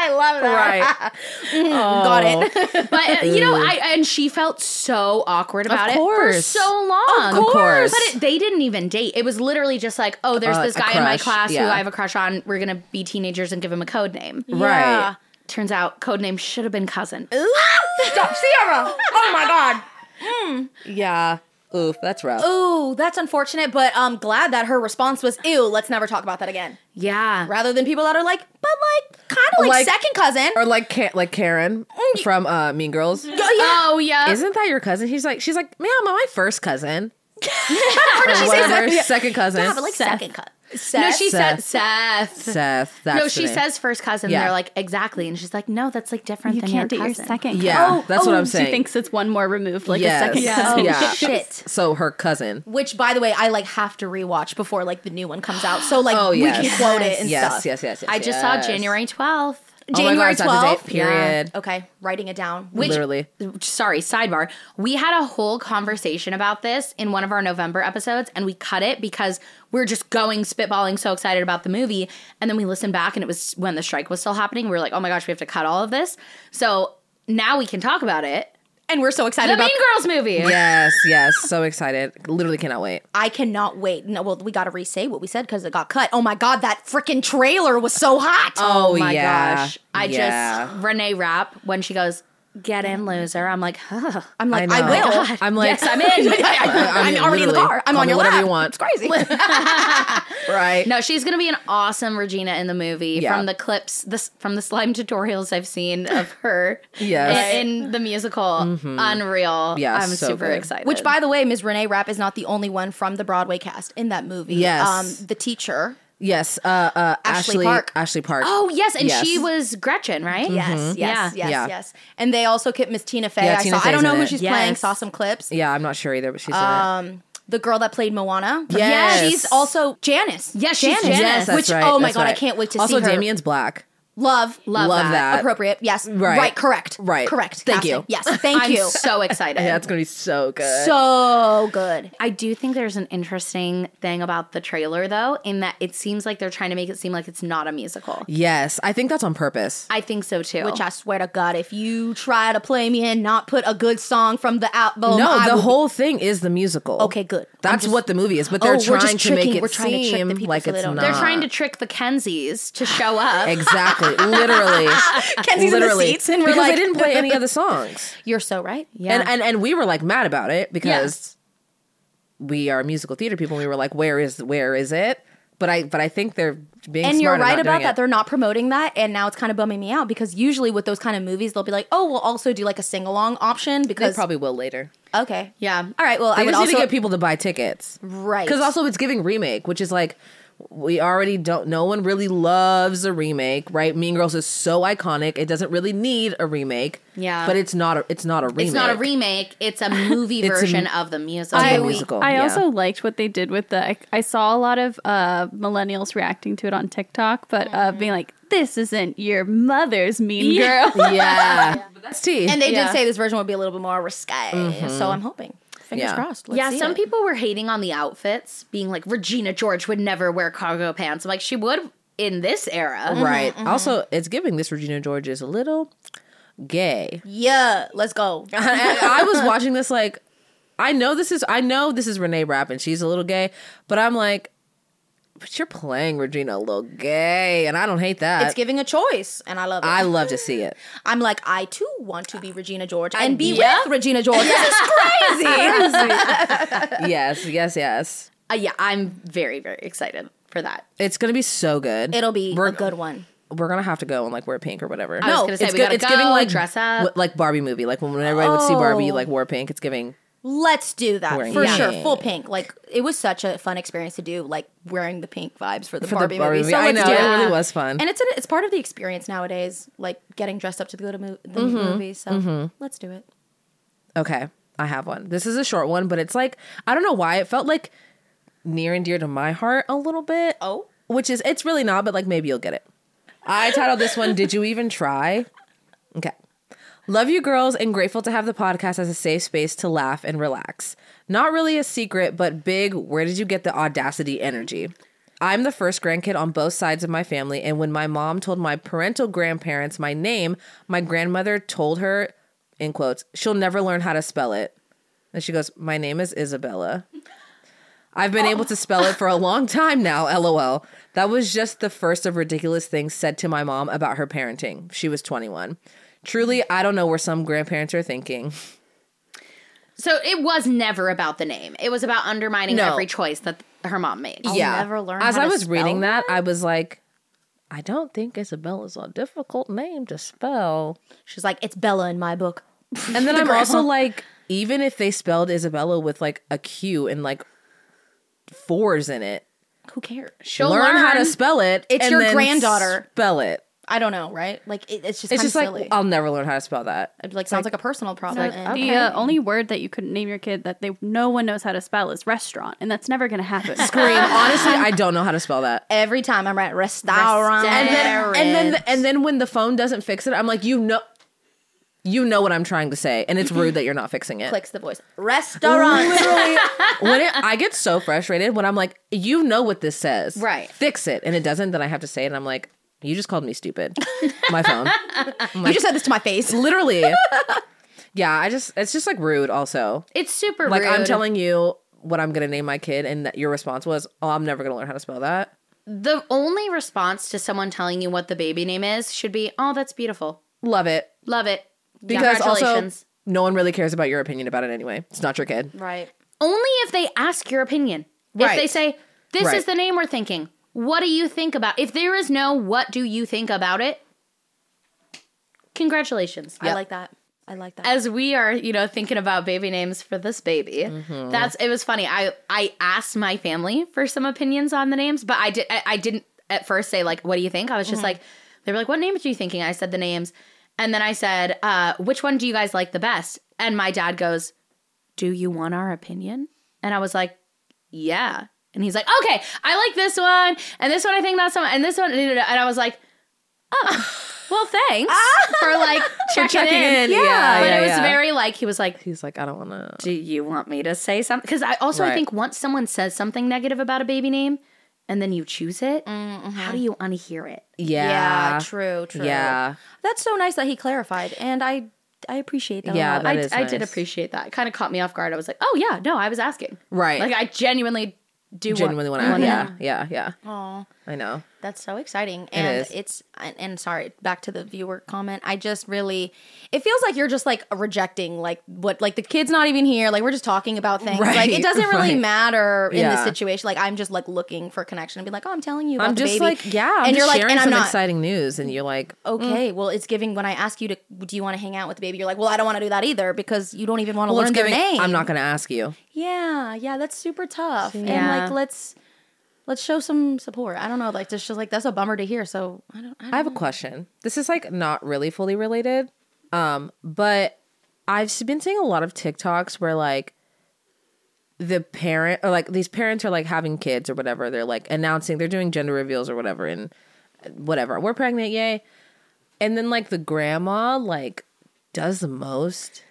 I love that. Right. Got it. But, uh, you know, I, and she felt so awkward about it for so long. Of course. But it, they didn't even date. It was literally just like, oh, there's Uh, this guy in my class who. I have a crush on. We're going to be teenagers and give him a code name. Right. Turns out code name should have been cousin. Stop, Sierra. Oh my god. Yeah. Oof. That's rough. Ooh, that's unfortunate, but I'm glad that her response was, "Ew, let's never talk about that again." Yeah. Rather than people that are like, "But like, kind of like, Like- second cousin." Or like Ka- like Karen from uh, Mean Girls. Oh, yeah. Oh, yeah. Isn't that your cousin? He's like, she's like, man, I'm my first cousin. or did she say whatever, second? second cousin. Yeah, but like Seth. second cousin. No, she said Seth. Seth. Seth. That's no, she name. says first cousin. Yeah. They're like exactly, and she's like, no, that's like different You than can't do your your cousin. second. Yeah, Oh, that's what oh, I'm saying. She thinks it's one more removed, like yes. a second cousin. Yeah. Shit. So her cousin. Which, by the way, I like have to rewatch before like the new one comes out. So like Oh, we can quote it and yes, stuff. yes, yes, yes. I just yes. saw January twelfth. Oh January it's out the date, 12th. Period. Okay, writing it down. Which, Literally. sorry, sidebar. We had a whole conversation about this in one of our November episodes, and we cut it because we are just going spitballing, so excited about the movie. And then we listened back, and it was when the strike was still happening. We were like, oh my gosh, we have to cut all of this. So now we can talk about it. And we're so excited The about. Mean Girls movie. Yes, yes. So excited. Literally cannot wait. I cannot wait. No, well, we got to re-say what we said because it got cut. Oh my god, that freaking trailer was so hot. Oh, oh my yeah. gosh. I Yeah. just Renee Rapp when she goes, "Get in, loser." I'm like, huh. I'm like, I I, know. will. I'm like, yes, I'm in. I'm, mean, already in the car. I'm on me your whatever lap. you want. It's crazy. right. no, she's gonna be an awesome Regina in the movie. Yeah. From the clips, this from the slime tutorials I've seen of her, Yes. in, in the musical, unreal. Yeah, I'm so super good. excited. Which, by the way, Ms. Renee Rapp is not the only one from the Broadway cast in that movie. Yes. Um, the teacher. Yes. Uh, uh, Ashley Ashley Park. Ashley Park. oh yes, and Yes. she was Gretchen, right? Yes, yes, yes, Mm-hmm. Yeah. yes. And they also kept Miss Tina Fey. Yeah, I Tina saw. I don't know who it. she's playing. Saw some clips. Yeah, I'm not sure either, but she's in it. Um, the girl that played Moana. Yes. she's also Janice. Yes, she's Janice. Janice. Yes, that's Which right. oh my that's god, I can't wait to also, see her. Also, Damien's black. Love, Love, Love that. that. appropriate. Yes, Right. right, correct, Right. correct. Thank Casting. you. Yes, thank I'm you. so excited. Yeah, it's gonna be so good. so good. I do think there's an interesting thing about the trailer, though, in that it seems like they're trying to make it seem like it's not a musical. yes, I think that's on purpose. I think so too. Which I swear to God, if you try to play me and not put a good song from the album, no, I the will be- whole thing is the musical. Okay, good. That's just- what the movie is, but Oh, they're we're just trying to make it we're trying to trick the seem people like so it's they don't know. they're trying to trick the Kensies to show up. exactly, literally, Kenzie's in the literally, seats, and we're because like, they didn't play any of the songs, You're so right. Yeah. and and and we were like mad about it because we are musical theater people. and We were like, where is where is it? But I but I think they're being and you're right about that. it. They're not promoting that, and now it's kind of bumming me out because usually with those kind of movies, they'll be like, "Oh, we'll also do like a sing along option." Because they probably will later. okay, yeah. all right. Well, They I would just need also to get people to buy tickets, right Because also it's giving remake, which is like we already don't. No one really loves a remake, right? Mean Girls is so iconic; it doesn't really need a remake. Yeah. but it's not. A, it's not a remake. It's not a remake. It's a movie It's a- version of the musical. of the I, musical, I yeah. also liked what they did with the. I, I saw a lot of uh, millennials reacting to it on TikTok, but uh, being like, "This isn't your mother's Mean Girl." Yeah, but that's tea. and they Yeah. did say this version would be a little bit more risque, so I'm hoping. Fingers Yeah. crossed. Let's yeah, see some it. people were hating on the outfits, being like Regina George would never wear cargo pants. I'm like, she would in this era. Right. Mm-hmm, mm-hmm. Also, it's giving this Regina George is a little gay. Yeah, let's go. I, I was watching this like I know this is I know this is Renee Rapp and she's a little gay, but I'm like, but you're playing Regina a little gay, and I don't hate that. It's giving a choice, and I love it. I love to see it. I'm like, I too want to be Regina George and be Yeah. with Regina George. This is crazy. yes, yes, yes. Uh, yeah, I'm very, very excited for that. It's gonna be so good. It'll be We're- a good one. We're gonna have to go and like wear pink or whatever. I was gonna say, it's good- it's go, giving like dress up. like Barbie movie. Like when everybody would see Barbie, Oh. like wore pink. It's giving. Let's do that Wearing for sure. Full pink. Like it was such a fun experience to do. Like wearing the pink vibes for the, Barbie, movie. movie. So I let's know do it it. really was fun. And it's a, it's part of the experience nowadays. Like getting dressed up to go to mo- the Mm-hmm. movies. So let's do it. Okay, I have one. This is a short one, but it's like I don't know why it felt like near and dear to my heart a little bit. Oh. which is it's really not, but like maybe you'll get it. I titled this one "Did You Even Try?" Okay. Love you girls and grateful to have the podcast as a safe space to laugh and relax. Not really a secret, but big, where did you get the audacity energy? I'm the first grandkid on both sides of my family, and when my mom told my parental grandparents my name, my grandmother told her, in quotes, she'll never learn how to spell it. And she goes, My name is Isabella. I've been able to spell it for a long time now, lol. That was just the first of ridiculous things said to my mom about her parenting. She was 21. Truly, I don't know where some grandparents are thinking. So it was never about the name. It was about undermining No. every choice that her mom made. Yeah, never learn As how I to was spell reading that, I was like, I don't think Isabella's a difficult name to spell. She's like, it's Bella in my book. And then I'm also like, even if they spelled Isabella with like a Q and like fours in it, Who cares? She'll learn, learn, how to spell it. It's and your then granddaughter. Spell it. I don't know, right? Like it, it's just It's kind just of like silly. I'll never learn how to spell that. it like sounds like, a personal problem. and- The uh, only word that you could name your kid that they no one knows how to spell is restaurant, and that's never going to happen. Scream. Honestly, I don't know how to spell that. Every time I'm at restaurant, And then, and then, Parents. and then when the phone doesn't fix it, I'm like, you know, you know what I'm trying to say, and it's rude that you're not fixing it. clicks the voice. Restaurant. Literally, when it, I get so frustrated when I'm like, you know what this says, Right. Fix it, and it doesn't. Then I have to say it, and I'm like, you just called me stupid. My phone, you just said this to my face. literally. Yeah, I just it's just like rude. Also, It's super like rude. I'm telling you what I'm gonna name my kid, and that your response was, "Oh, I'm never gonna learn how to spell that." the only response to someone telling you what the baby name is should be, "Oh, that's beautiful. Love it Love it." because also no one really cares about your opinion about it anyway. It's not your kid. Right. Only if they ask your opinion. If Right. they say, "This Right. is the name we're thinking." What do you think about? If there is no "What do you think about it?" Congratulations. I like that. I like that. as we are, you know, thinking about baby names for this baby, Mm-hmm. that's it was funny. I I asked my family for some opinions on the names, but I did I, I didn't at first say like, "What do you think?" I was Mm-hmm. just like, they were like, "What names are you thinking?" I said the names, and then I said, uh, "Which one do you guys like the best?" And my dad goes, "Do you want our opinion?" And I was like, "Yeah." And he's like, "Okay, I like this one, and this one I think that's one, and this one," and I was like, "Oh." Well, thanks ah. for like checking, checking in. in. Yeah, but yeah, it was yeah. very like he was like, He's like, I don't want to. "Do you want me to say something?" Because I also I think once someone says something negative about a baby name, and then you choose it, mm-hmm. how do you unhear it? Yeah. yeah, true, true. Yeah. That's so nice that he clarified, and I I appreciate that. Yeah, a lot. that I, I did appreciate that. It kind of caught me off guard. I was like, "Oh yeah, no, I was asking." Right. Like I genuinely do Genuinely want to. wanna Yeah. Yeah. Yeah. Aw. I know. That's so exciting. And it's and, and sorry, back to the viewer comment. I just really it feels like you're just like rejecting like what like the kid's not even here. Like we're just talking about things. like it doesn't really right. matter in this Yeah. situation. Like I'm just like looking for connection and be like, "Oh, I'm telling you about I'm the just baby." like, yeah. I'm and you're like, and I'm some not exciting news, and you're like, mm. okay. Well, it's giving when I ask you to, do you want to hang out with the baby? You're like, well, I don't want to do that either because you don't even want to well, learn it's their giving. name. I'm not going to ask you. Yeah, yeah, that's super tough. And like, let's let's show some support. I don't know, like just like that's a bummer to hear. So I don't. I, don't I have a question. This is like not really fully related, um, but I've been seeing a lot of TikToks where like the parent or like these parents are like having kids or whatever. They're like announcing they're doing gender reveals or whatever, and whatever we're pregnant, yay! And then like the grandma like does the most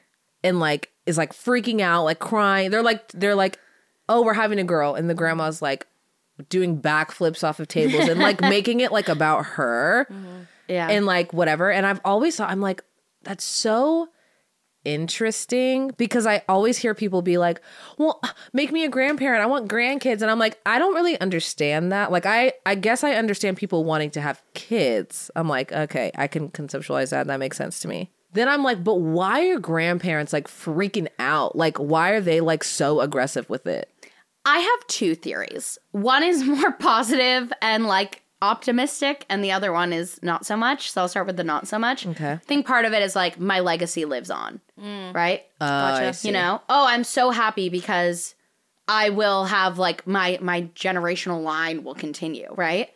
and like is like freaking out, like crying. They're like they're like, oh, we're having a girl, and the grandma's like, doing backflips off of tables and like making it like about her mm-hmm. Yeah. and like whatever. And I've always thought, I'm like, that's so interesting because I always hear people be like, well, make me a grandparent. I want grandkids. And I'm like, I don't really understand that. Like, I, I guess I understand people wanting to have kids. I'm like, okay, I can conceptualize that. That makes sense to me. Then I'm like, but why are grandparents like freaking out? Like, why are they like so aggressive with it? I have two theories. One is more positive and like optimistic, and the other one is not so much. So I'll start with the not so much. Okay. I think part of it is like my legacy lives on, right? Uh, I You know, oh, I'm so happy because I will have like my my generational line will continue, right?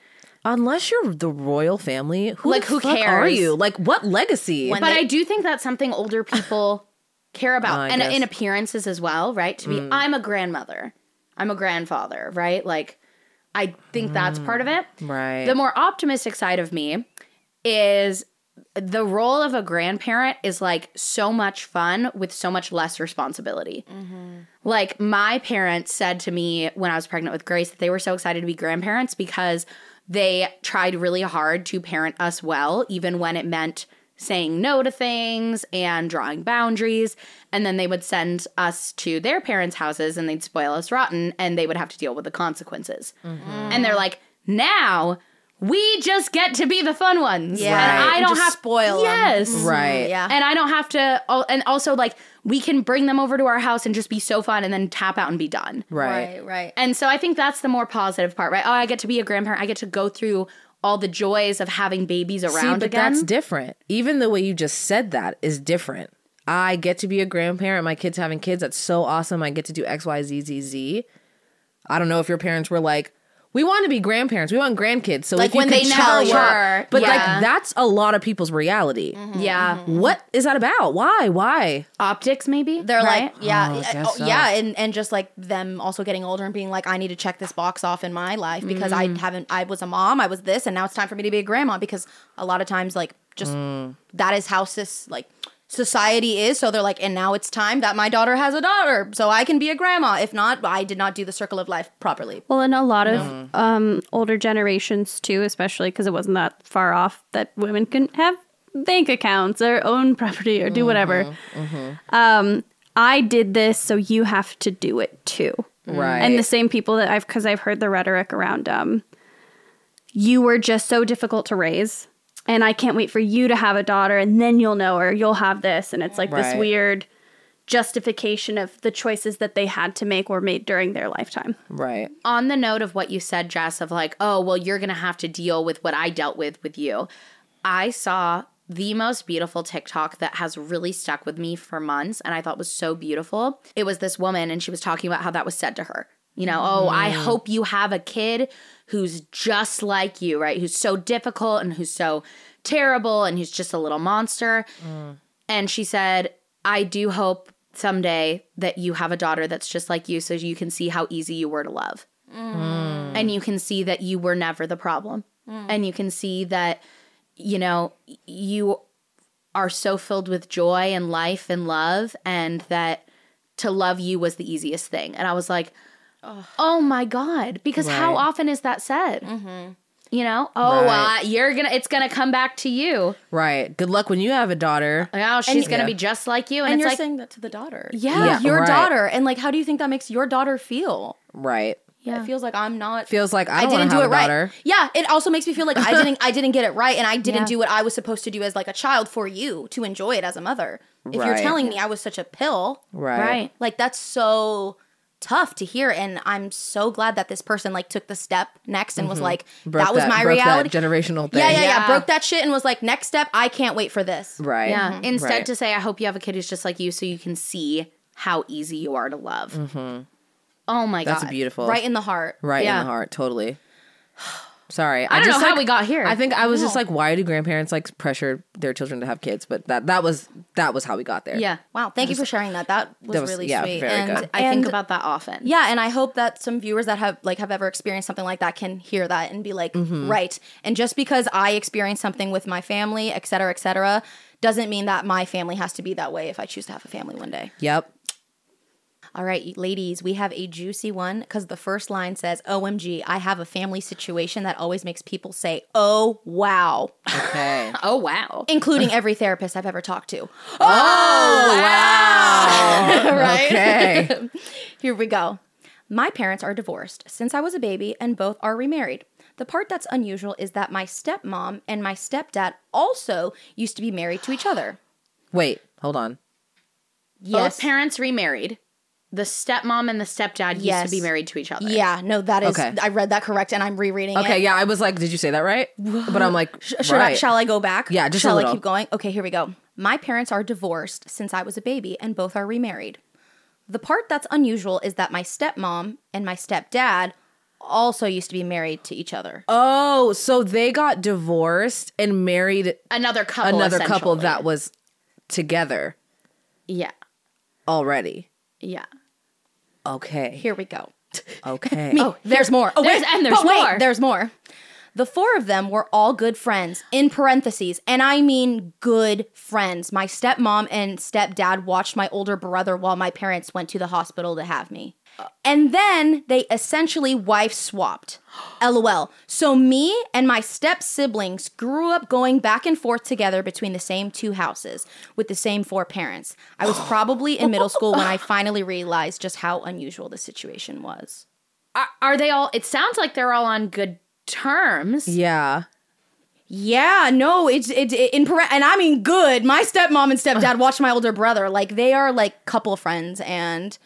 Unless you're the royal family, who Like, the who fuck are you? Like, what legacy? but I do think that's something older people care about, I and guess. in appearances as well, right? To be, I'm a grandmother, I'm a grandfather, right? Like, I think that's part of it. Mm, right. The more optimistic side of me is the role of a grandparent is like so much fun with so much less responsibility. Mm-hmm. Like my parents said to me when I was pregnant with Grace that they were so excited to be grandparents because they tried really hard to parent us well, even when it meant saying no to things and drawing boundaries. And then they would send us to their parents' houses and they'd spoil us rotten and they would have to deal with the consequences. Mm-hmm. And they're like, now we just get to be the fun ones. Yeah. And I don't just have spoil 'em. Yes. Mm-hmm. right. Yeah. And I don't have to, and also like we can bring them over to our house and just be so fun and then tap out and be done. Right. right, right. And so I think that's the more positive part, right? Oh, I get to be a grandparent. I get to go through all the joys of having babies See, around but again. that's different. Even the way you just said that is different. I get to be a grandparent. My kids having kids. That's so awesome. I get to do X, Y, Z, Z, Z. I don't know if your parents were like, we want to be grandparents. We want grandkids. So Like when they tell never your- were. But Yeah. like that's a lot of people's reality. Mm-hmm. yeah. Mm-hmm. What is that about? Why? Why? Optics, maybe? They're right? like, yeah, Oh, I guess oh, so. yeah, and and just like them also getting older and being like, I need to check this box off in my life because I mm. haven't. I was a mom, I was this, and now it's time for me to be a grandma because a lot of times, like, just mm. that is how cis like society is. So they're like, and now it's time that my daughter has a daughter, so I can be a grandma. If not, I did not do the circle of life properly. Well, and a lot of um, older generations too, especially because it wasn't that far off that women can have bank accounts or own property or do whatever. Um, I did this, so you have to do it too. Right. And the same people that I've, because I've heard the rhetoric around, um, you were just so difficult to raise. And I can't wait for you to have a daughter, and then you'll know her. You'll have this, and it's like this weird justification of the choices that they had to make or made during their lifetime. right. on the note of what you said, Jess, of like, oh, well, you're going to have to deal with what I dealt with with you. I saw the most beautiful TikTok that has really stuck with me for months and I thought was so beautiful. It was this woman and she was talking about how that was said to her. You know, oh, I mm. hope you have a kid who's just like you, right? Who's so difficult and who's so terrible and who's just a little monster. Mm. And she said, I do hope someday that you have a daughter that's just like you so you can see how easy you were to love. Mm. And you can see that you were never the problem. Mm. And you can see that, you know, you are so filled with joy and life and love, and that to love you was the easiest thing. And I was like, oh my God. Because how often is that said? You know, oh, Right. uh, you're gonna, it's gonna come back to you. Right. Good luck when you have a daughter. Oh, she's gonna Yeah. be just like you. And, And, it's you're like, saying that to the daughter. Yeah. Yeah, your right. daughter, and like, how do you think that makes your daughter feel? Right. Yeah. It feels like I'm not. Feels like I, I don't didn't do have it right. Yeah, it also makes me feel like I didn't I didn't get it right and I didn't Yeah. do what I was supposed to do as like a child for you to enjoy it as a mother. If you're telling me I was such a pill, Right. right. like that's so tough to hear and I'm so glad that this person like took the step next and was like Mm-hmm. Broke that was my broke reality. That generational thing. yeah, yeah, yeah, Yeah. Broke that shit and was like next step, I can't wait for this. Right. Yeah. Instead, Right. to say, I hope you have a kid who's just like you so you can see how easy you are to love. mm-hmm. Oh my god. That's beautiful. Right in the heart. Right Yeah. in the heart. Totally. Sorry. I don't know just, how like- we got here. I think I was just like, why do grandparents like pressure their children to have kids? But that that was that was how we got there. Yeah. Wow, thank you for sharing that. That was, That was- really yeah, sweet. very and good. I and think about that often. Yeah, and I hope that some viewers that have like have ever experienced something like that can hear that and be like, Mm-hmm. right. And just because I experienced something with my family, et cetera, et cetera, doesn't mean that my family has to be that way if I choose to have a family one day. Yep. All right, ladies, we have a juicy one because the first line says, OMG, I have a family situation that always makes people say, oh, wow, Okay. Oh wow. including every therapist I've ever talked to. Oh, oh wow. Right. Okay. Here we go. My parents are divorced since I was a baby and both are remarried. The part that's unusual is that my stepmom and my stepdad also used to be married to each other. Wait, hold on. Both parents remarried. The stepmom and the stepdad used Yes. to be married to each other. Yeah, no, that is. Okay. I read that correct, and I'm rereading it. Okay, yeah, I was like, did you say that right? But I'm like, Should right. I, shall I go back? Yeah, just shall I keep going? Okay, here we go. My parents are divorced since I was a baby, and both are remarried. The part that's unusual is that my stepmom and my stepdad also used to be married to each other. Oh, so they got divorced and married Another couple. another couple that was together Yeah. already. Yeah. Okay. Here we go. Okay. Oh, there's more. Oh, There's- wait, and there's but wait, more. There's more. The four of them were all good friends, in parentheses, and I mean good friends. My stepmom and stepdad watched my older brother while my parents went to the hospital to have me. And then they essentially wife swapped. LOL. So me and my step siblings grew up going back and forth together between the same two houses with the same four parents. I was probably in middle school when I finally realized just how unusual the situation was. Are, are they all? It sounds like they're all on good terms. yeah. Yeah, no, it's it's it, in paren- and I mean good. My stepmom and stepdad watch my older brother. Like they are like couple friends, and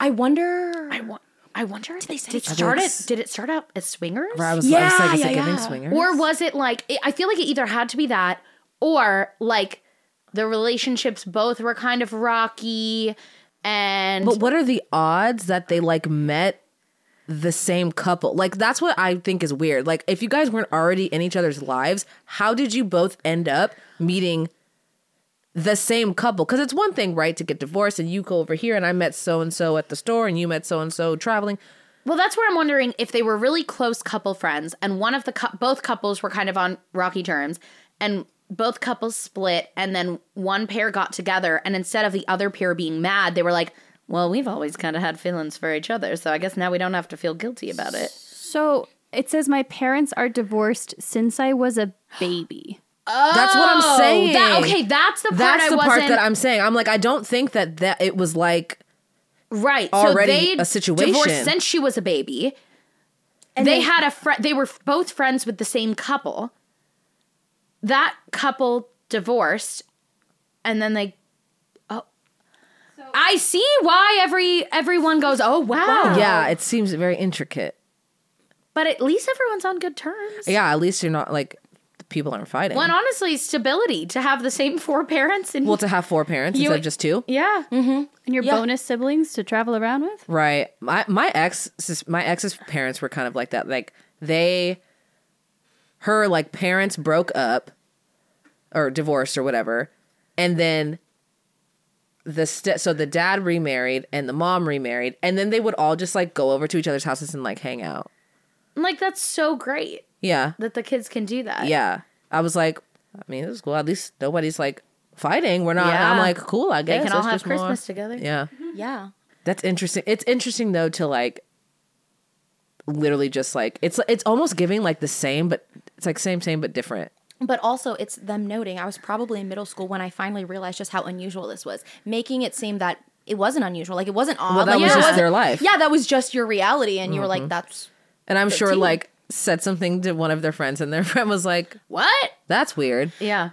I wonder. I, wa- I wonder. Did, say did, friends? start it, did it start out as swingers? I was, I was Yeah, like, is yeah, it giving swingers? Or was it like? It, I feel like it either had to be that, or like the relationships both were kind of rocky, and But what are the odds that they like met the same couple? Like that's what I think is weird. Like if you guys weren't already in each other's lives, how did you both end up meeting the same couple? Because it's one thing, right, to get divorced and you go over here and I met so and so at the store and you met so and so traveling. Well, that's where I'm wondering if they were really close couple friends, and one of the cou- both couples were kind of on rocky terms, and both couples split, and then one pair got together, and instead of the other pair being mad, they were like, "Well, we've always kind of had feelings for each other, so I guess now we don't have to feel guilty about it." So it says my parents are divorced since I was a baby. That's what I'm saying. Oh, That, okay, that's the part That's I the wasn't part that I'm saying. I'm like, I don't think that that it was like right. already so a situation. divorced since she was a baby. And they then- had a friend. They were both friends with the same couple. That couple divorced, and then they. Oh, I see why every everyone goes. Oh wow. yeah, it seems very intricate. but at least everyone's on good terms. Yeah, at least you're not like the people aren't fighting. Well, and honestly, stability to have the same four parents and well, to have four parents You- instead of just two. yeah, mm-hmm. And your Yeah. bonus siblings to travel around with? Right. My my ex my ex's parents were kind of like that. Like they her like parents broke up or divorced or whatever. And then the st- so the dad remarried and the mom remarried and then they would all just like go over to each other's houses and like hang out. like that's so great Yeah. that the kids can do that. Yeah. I was like, I mean, this is cool. At least nobody's like fighting. We're not Yeah. I'm like, cool, I guess they guess. can all have just more- Christmas together. Yeah. yeah. That's interesting. It's interesting though to like literally just like it's it's almost giving like the same but it's like same same but different. But also, it's them noting I was probably in middle school when I finally realized just how unusual this was, making it seem that it wasn't unusual. Like it wasn't odd. Well, that like, was it just wasn't- their life. Mm-hmm. Yeah, that was just your reality, and you were like, "That's And I'm sure tea. like said something to one of their friends and their friend was like, What? "That's weird." Yeah.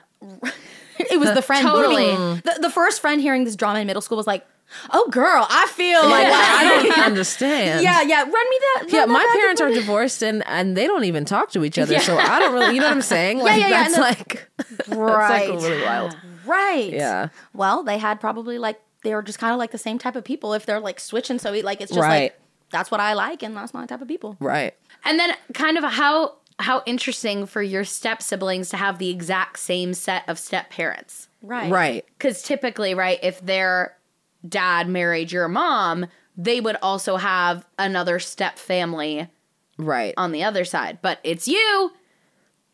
it was the friend Totally. moving. The, the first friend hearing this drama in middle school was like, "Oh, girl, I feel like I don't understand. yeah, yeah. Run me that. Yeah, run that my back parents are divorced and and they don't even talk to each other. So I don't really, you know what I'm saying? Like yeah, yeah, that's no. like that's right, like really wild. right. Yeah. Well, they had probably like they were just kind of like the same type of people. If they're like switching, so like it's just Right. like that's what I like, and that's my type of people. Right. And then kind of how how interesting for your step siblings to have the exact same set of step parents. Right. Right. Cuz typically, right, if their dad married your mom, they would also have another step family Right. on the other side. But it's you.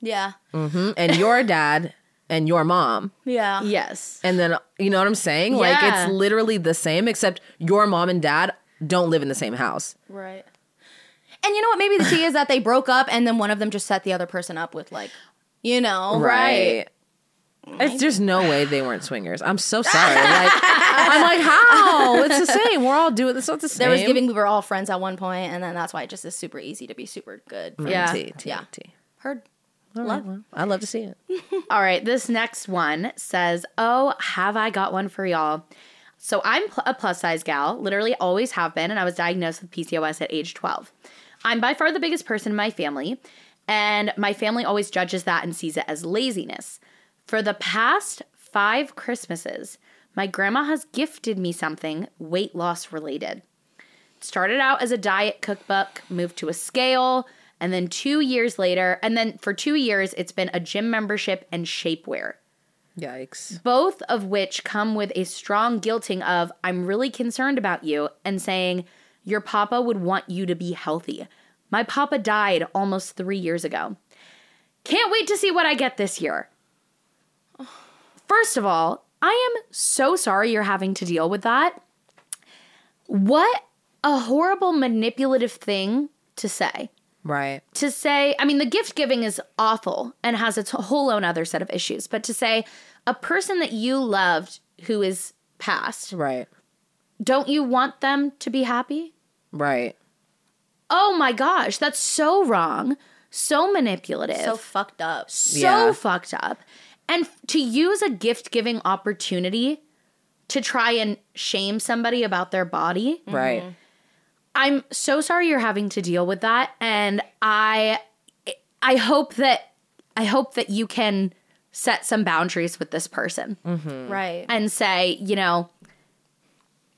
Yeah. Mm-hmm. and your dad and your mom. Yeah. Yes. And then you know what I'm saying? Like it's literally the same except your mom and dad don't live in the same house. Right. And you know what? Maybe the tea is that they broke up and then one of them just set the other person up with like, you know, Right. It's, there's no way they weren't swingers. I'm so sorry. Like I'm like, how? It's the same. We're all doing this. It's the same. There was giving we were all friends at one point, and then that's why it just is super easy to be super good. Mm, yeah. Tea, tea, Yeah. tea. Heard. All right, well, I love to see it. All right, this next one says, "Oh, have I got one for y'all?" So I'm pl- a plus size gal, literally always have been, and I was diagnosed with PCOS at age 12. I'm by far the biggest person in my family, and my family always judges that and sees it as laziness. For the past five Christmases, my grandma has gifted me something weight loss related. Started out as a diet cookbook, moved to a scale, and then two years later, and then for two years, it's been a gym membership and shapewear Yikes. both of which come with a strong guilting of I'm really concerned about you and saying your papa would want you to be healthy. My papa died almost 3 years ago. Can't wait to see what I get this year. First of all, I am so sorry you're having to deal with that. What a horrible manipulative thing to say Right. to say, I mean, the gift giving is awful and has its whole own other set of issues, but to say a person that you loved who is passed, Right. don't you want them to be happy? Right. Oh my gosh, that's so wrong, so manipulative, So so, fucked up. Yeah. fucked up. And to use a gift giving opportunity to try and shame somebody about their body, mm-hmm. Right. I'm so sorry you're having to deal with that and I I hope that I hope that you can set some boundaries with this person mm-hmm. Right. and say, you know,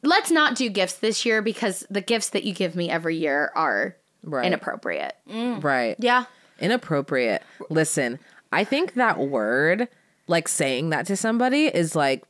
let's not do gifts this year because the gifts that you give me every year are Right. inappropriate. Right. yeah. Inappropriate. Listen, I think that word, like saying that to somebody, is like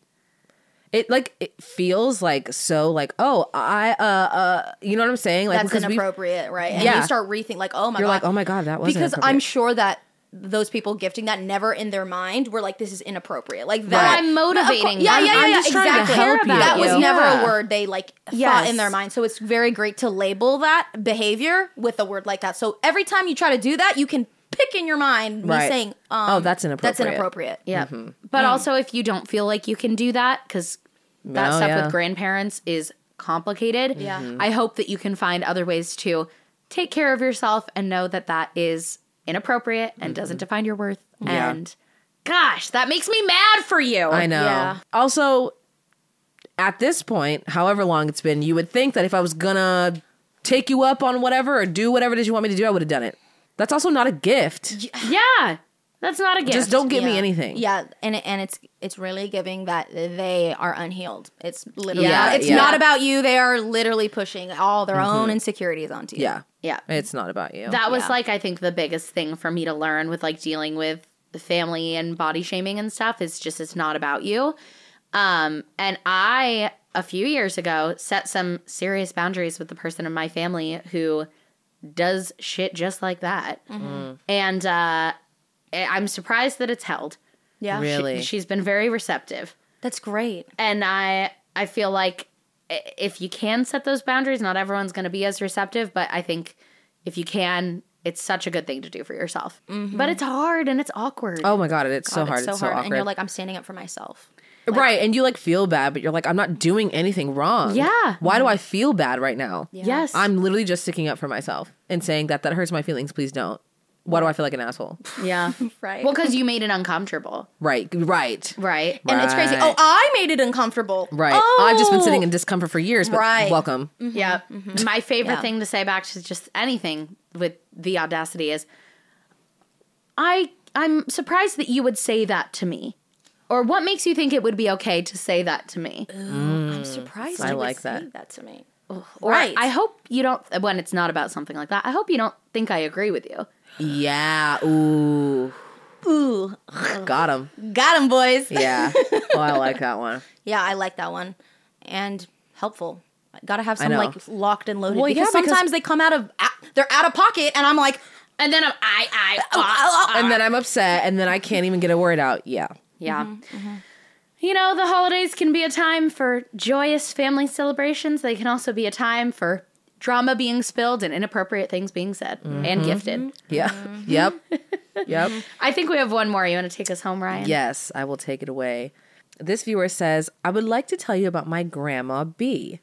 it like it feels like so like oh I uh uh you know what I'm saying like That's inappropriate, right? And Yeah. you start rethink like, oh my you're god. like oh my god that was because I'm sure that those people gifting that never in their mind were like, this is inappropriate. Like that. I'm motivating Yeah, them. yeah, yeah, yeah. just to exactly. help you. That was Yeah. never Yeah. a word they like thought in their mind. So it's very great to label that behavior with a word like that. So every time you try to do that, you can pick in your mind me saying, um, Oh, that's inappropriate That's inappropriate. inappropriate. Yeah. But also if you don't feel like you can do that cuz that No, stuff yeah. with grandparents is complicated. Yeah. Mm-hmm. Mhm. I hope that you can find other ways to take care of yourself and know that that is inappropriate and doesn't define your worth. Mm-hmm. Yeah. And gosh, that makes me mad for you. I know. Yeah. Also, at this point, however long it's been, you would think that if I was gonna take you up on whatever or do whatever it is you want me to do, I would have done it. That's also not a gift. Yeah. That's not a gift. Just don't give me anything. Yeah, and and it's it's really giving that they are unhealed. It's literally Yeah, it's yeah. not about you. They are literally pushing all their own insecurities onto you. Yeah. Yeah. It's not about you. That was Yeah. like I think the biggest thing for me to learn with like dealing with the family and body shaming and stuff is just it's not about you. Um and I a few years ago set some serious boundaries with the person in my family who does shit just like that. And uh Eh, I'm surprised that it's held. yeah, Really? She's been very receptive. that's great. and I I feel like eh, if you can set those boundaries, not everyone's going to be as receptive, but I think if you can, it's such a good thing to do for yourself. Mm-hmm. But it's hard and it's awkward. oh my god, it's so hard. It's so It's so, hard, awkward. and you're like, I'm standing up for myself. right, and you like feel bad, but you're like, I'm not doing anything wrong. Yeah. Why do I feel bad right now? yes, I'm literally just sticking up for myself and saying that that hurts my feelings. Please don't. Why do I feel like an asshole? yeah. Right. Well, because you made it uncomfortable, Right. Right. right? and it's crazy. Oh, I made it uncomfortable. Right. Oh! I've just been sitting in oh. discomfort for years, but Right. welcome. Mm-hmm, yeah. Mm-hmm. My favorite Yeah. thing to say back to just anything with the audacity is I I'm surprised that you would say that to me. Or what makes you think it would be okay to say that to me? I'm mm. surprised. I you would like say that. that to me. Or Right. I hope you don't when it's not about something like that. I hope you don't think I agree with you. Yeah. Ooh. Ooh, Got him. got him, boys. Yeah. oh, I like that one. Yeah, I like that one, and helpful. Got to have some know. like locked and loaded Well, because yeah, because- sometimes they come out of they're out of pocket, and I'm like, And then I'm, I I oh, ah, oh, oh. Ah. And then I'm upset, and then I can't even get a word out. Yeah. Yeah. Mm-hmm, mm-hmm. You know, the holidays can be a time for joyous family celebrations. They can also be a time for drama being spilled and inappropriate things being said and mm-hmm. gifted. Yeah. Mm-hmm. Yep. Yep. I think we have one more. You want to take us home, Riayn? Yes, I will take it away. This viewer says, I would like to tell you about my grandma B.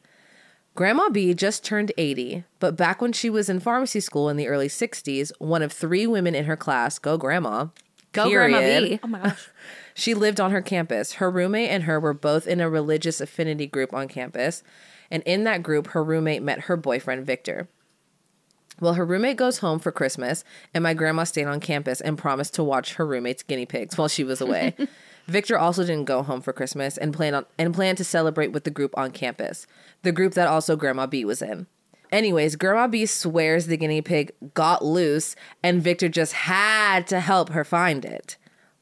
Grandma B just turned 80, but back when she was in pharmacy school in the early 60s, one of three women in her class, go grandma, Go, Grandma B. Oh, oh my gosh. She lived on her campus. Her roommate and her were both in a religious affinity group on campus. And in that group, her roommate met her boyfriend, Victor. Well, her roommate goes home for Christmas, and my grandma stayed on campus and promised to watch her roommate's guinea pigs while she was away. Victor also didn't go home for Christmas and planned on and planned to celebrate with the group on campus, the group that also Grandma B was in. Anyways, Grandma B swears the guinea pig got loose, and Victor just had to help her find it.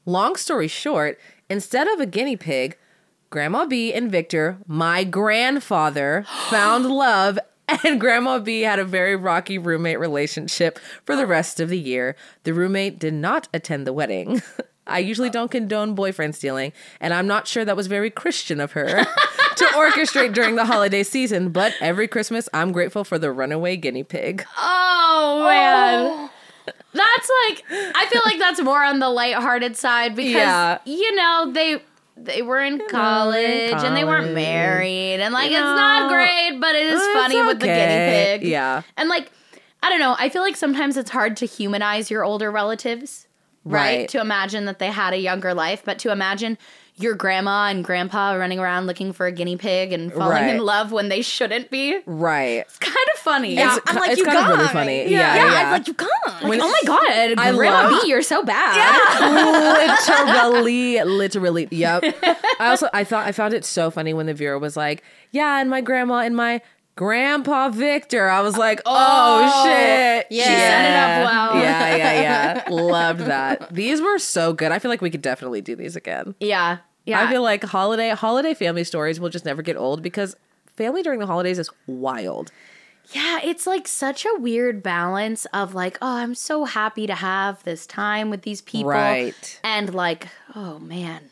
Long story short, instead of a guinea pig, Grandma B and Victor, my grandfather, found love, and Grandma B had a very rocky roommate relationship for the rest of the year. The roommate did not attend the wedding. I usually don't condone boyfriend stealing, and I'm not sure that was very Christian of her to orchestrate during the holiday season, but every Christmas I'm grateful for the runaway guinea pig. Oh man. Oh. That's like I feel like that's more on the lighthearted side because Yeah. you know they they were in college, and they weren't married and like You it's not great, but it is funny with the guinea pig. Yeah. And like I don't know, I feel like sometimes it's hard to humanize your older relatives, right? Right. To imagine that they had a younger life, but to imagine your grandma and grandpa running around looking for a guinea pig and falling Right. in love when they shouldn't be. Right. It's kind of funny. Yeah, It's I'm like, it's you kind of got really me. funny. Yeah, Yeah, yeah, yeah. I'm like, you got. Like, oh my god, I Grandma love- B, you're so bad. Yeah. literally, literally. Yep. I also I thought I found it so funny when the viewer was like, "Yeah, and my grandma and my grandpa Victor." I was like, "Oh, oh shit!" yeah. She set it up well. Yeah, yeah, yeah. Loved that. These were so good. I feel like we could definitely do these again. Yeah. Yeah. I feel like holiday holiday family stories will just never get old because family during the holidays is wild. yeah, it's like such a weird balance of like, oh, I'm so happy to have this time with these people. Right. And like, oh man.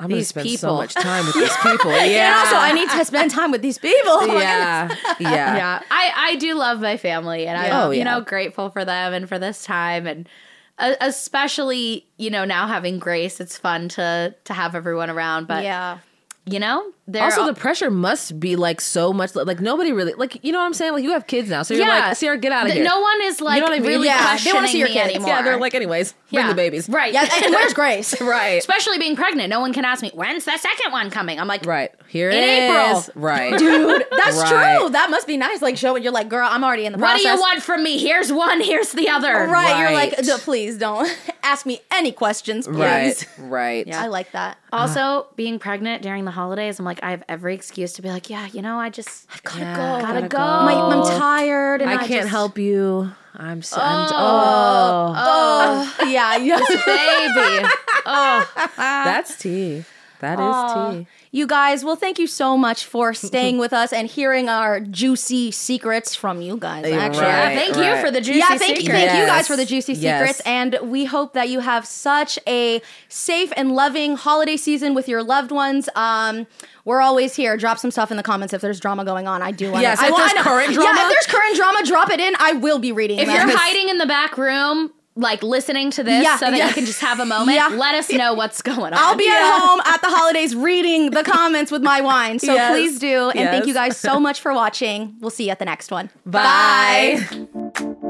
I'm gonna These spend so people. much time with these people. Yeah. And also, I need to spend time with these people. Yeah. Yeah. Yeah. I, I do love my family and I'm, Yeah. Oh, you know, grateful for them and for this time. And especially, you know, now having Grace, it's fun to, to have everyone around. But, yeah. You know, Also, all- the pressure must be like so much. Like nobody really like you know what I'm saying. Like you have kids now, so you're Yeah. like, Sierra, get out of here. No one is like know what I mean? really Yeah, they questioning wanna see your me kids. anymore. yeah, they're like, anyways, bring Yeah. the babies. Right. Yeah, and where's Grace? right, Especially being pregnant. No one can ask me, when's the second one coming? I'm like, right. Here In it April. is. Right, Dude, that's Right. true. That must be nice. Like showing you're like, girl, I'm already in the process what do you want from me? Here's one, here's the other. Right, you're like, please don't ask me any questions, please. right, right. yeah. I like that. Ah. Also, being pregnant during the holidays, I'm like, I have every excuse to be like, yeah, you know, I just I gotta Yeah, go. Gotta, gotta go. go. My, I'm tired, and I I, can't just- help you. I'm so. I'm, oh, Oh, yeah, yeah. baby. Oh, that's tea. That is tea. You guys, well, thank you so much for staying with us and hearing our juicy secrets from you guys. Actually, right. Thank you for the juicy yeah, thank, secret. thank you guys for the juicy Yes. secrets. And we hope that you have such a safe and loving holiday season with your loved ones. Um, we're always here. Drop some stuff in the comments if there's drama going on. I do want Yes, I if want- there's I know. current Yeah, if there's current drama, drop it in. I will be reading If them. you're hiding in the back room, like listening to this Yeah, so that yeah. you can just have a moment, Yeah. let us know what's going on. I'll be at home at the holidays reading the comments with my wine. So Yes. please do. And thank you guys so much for watching. We'll see you at the next one. Bye.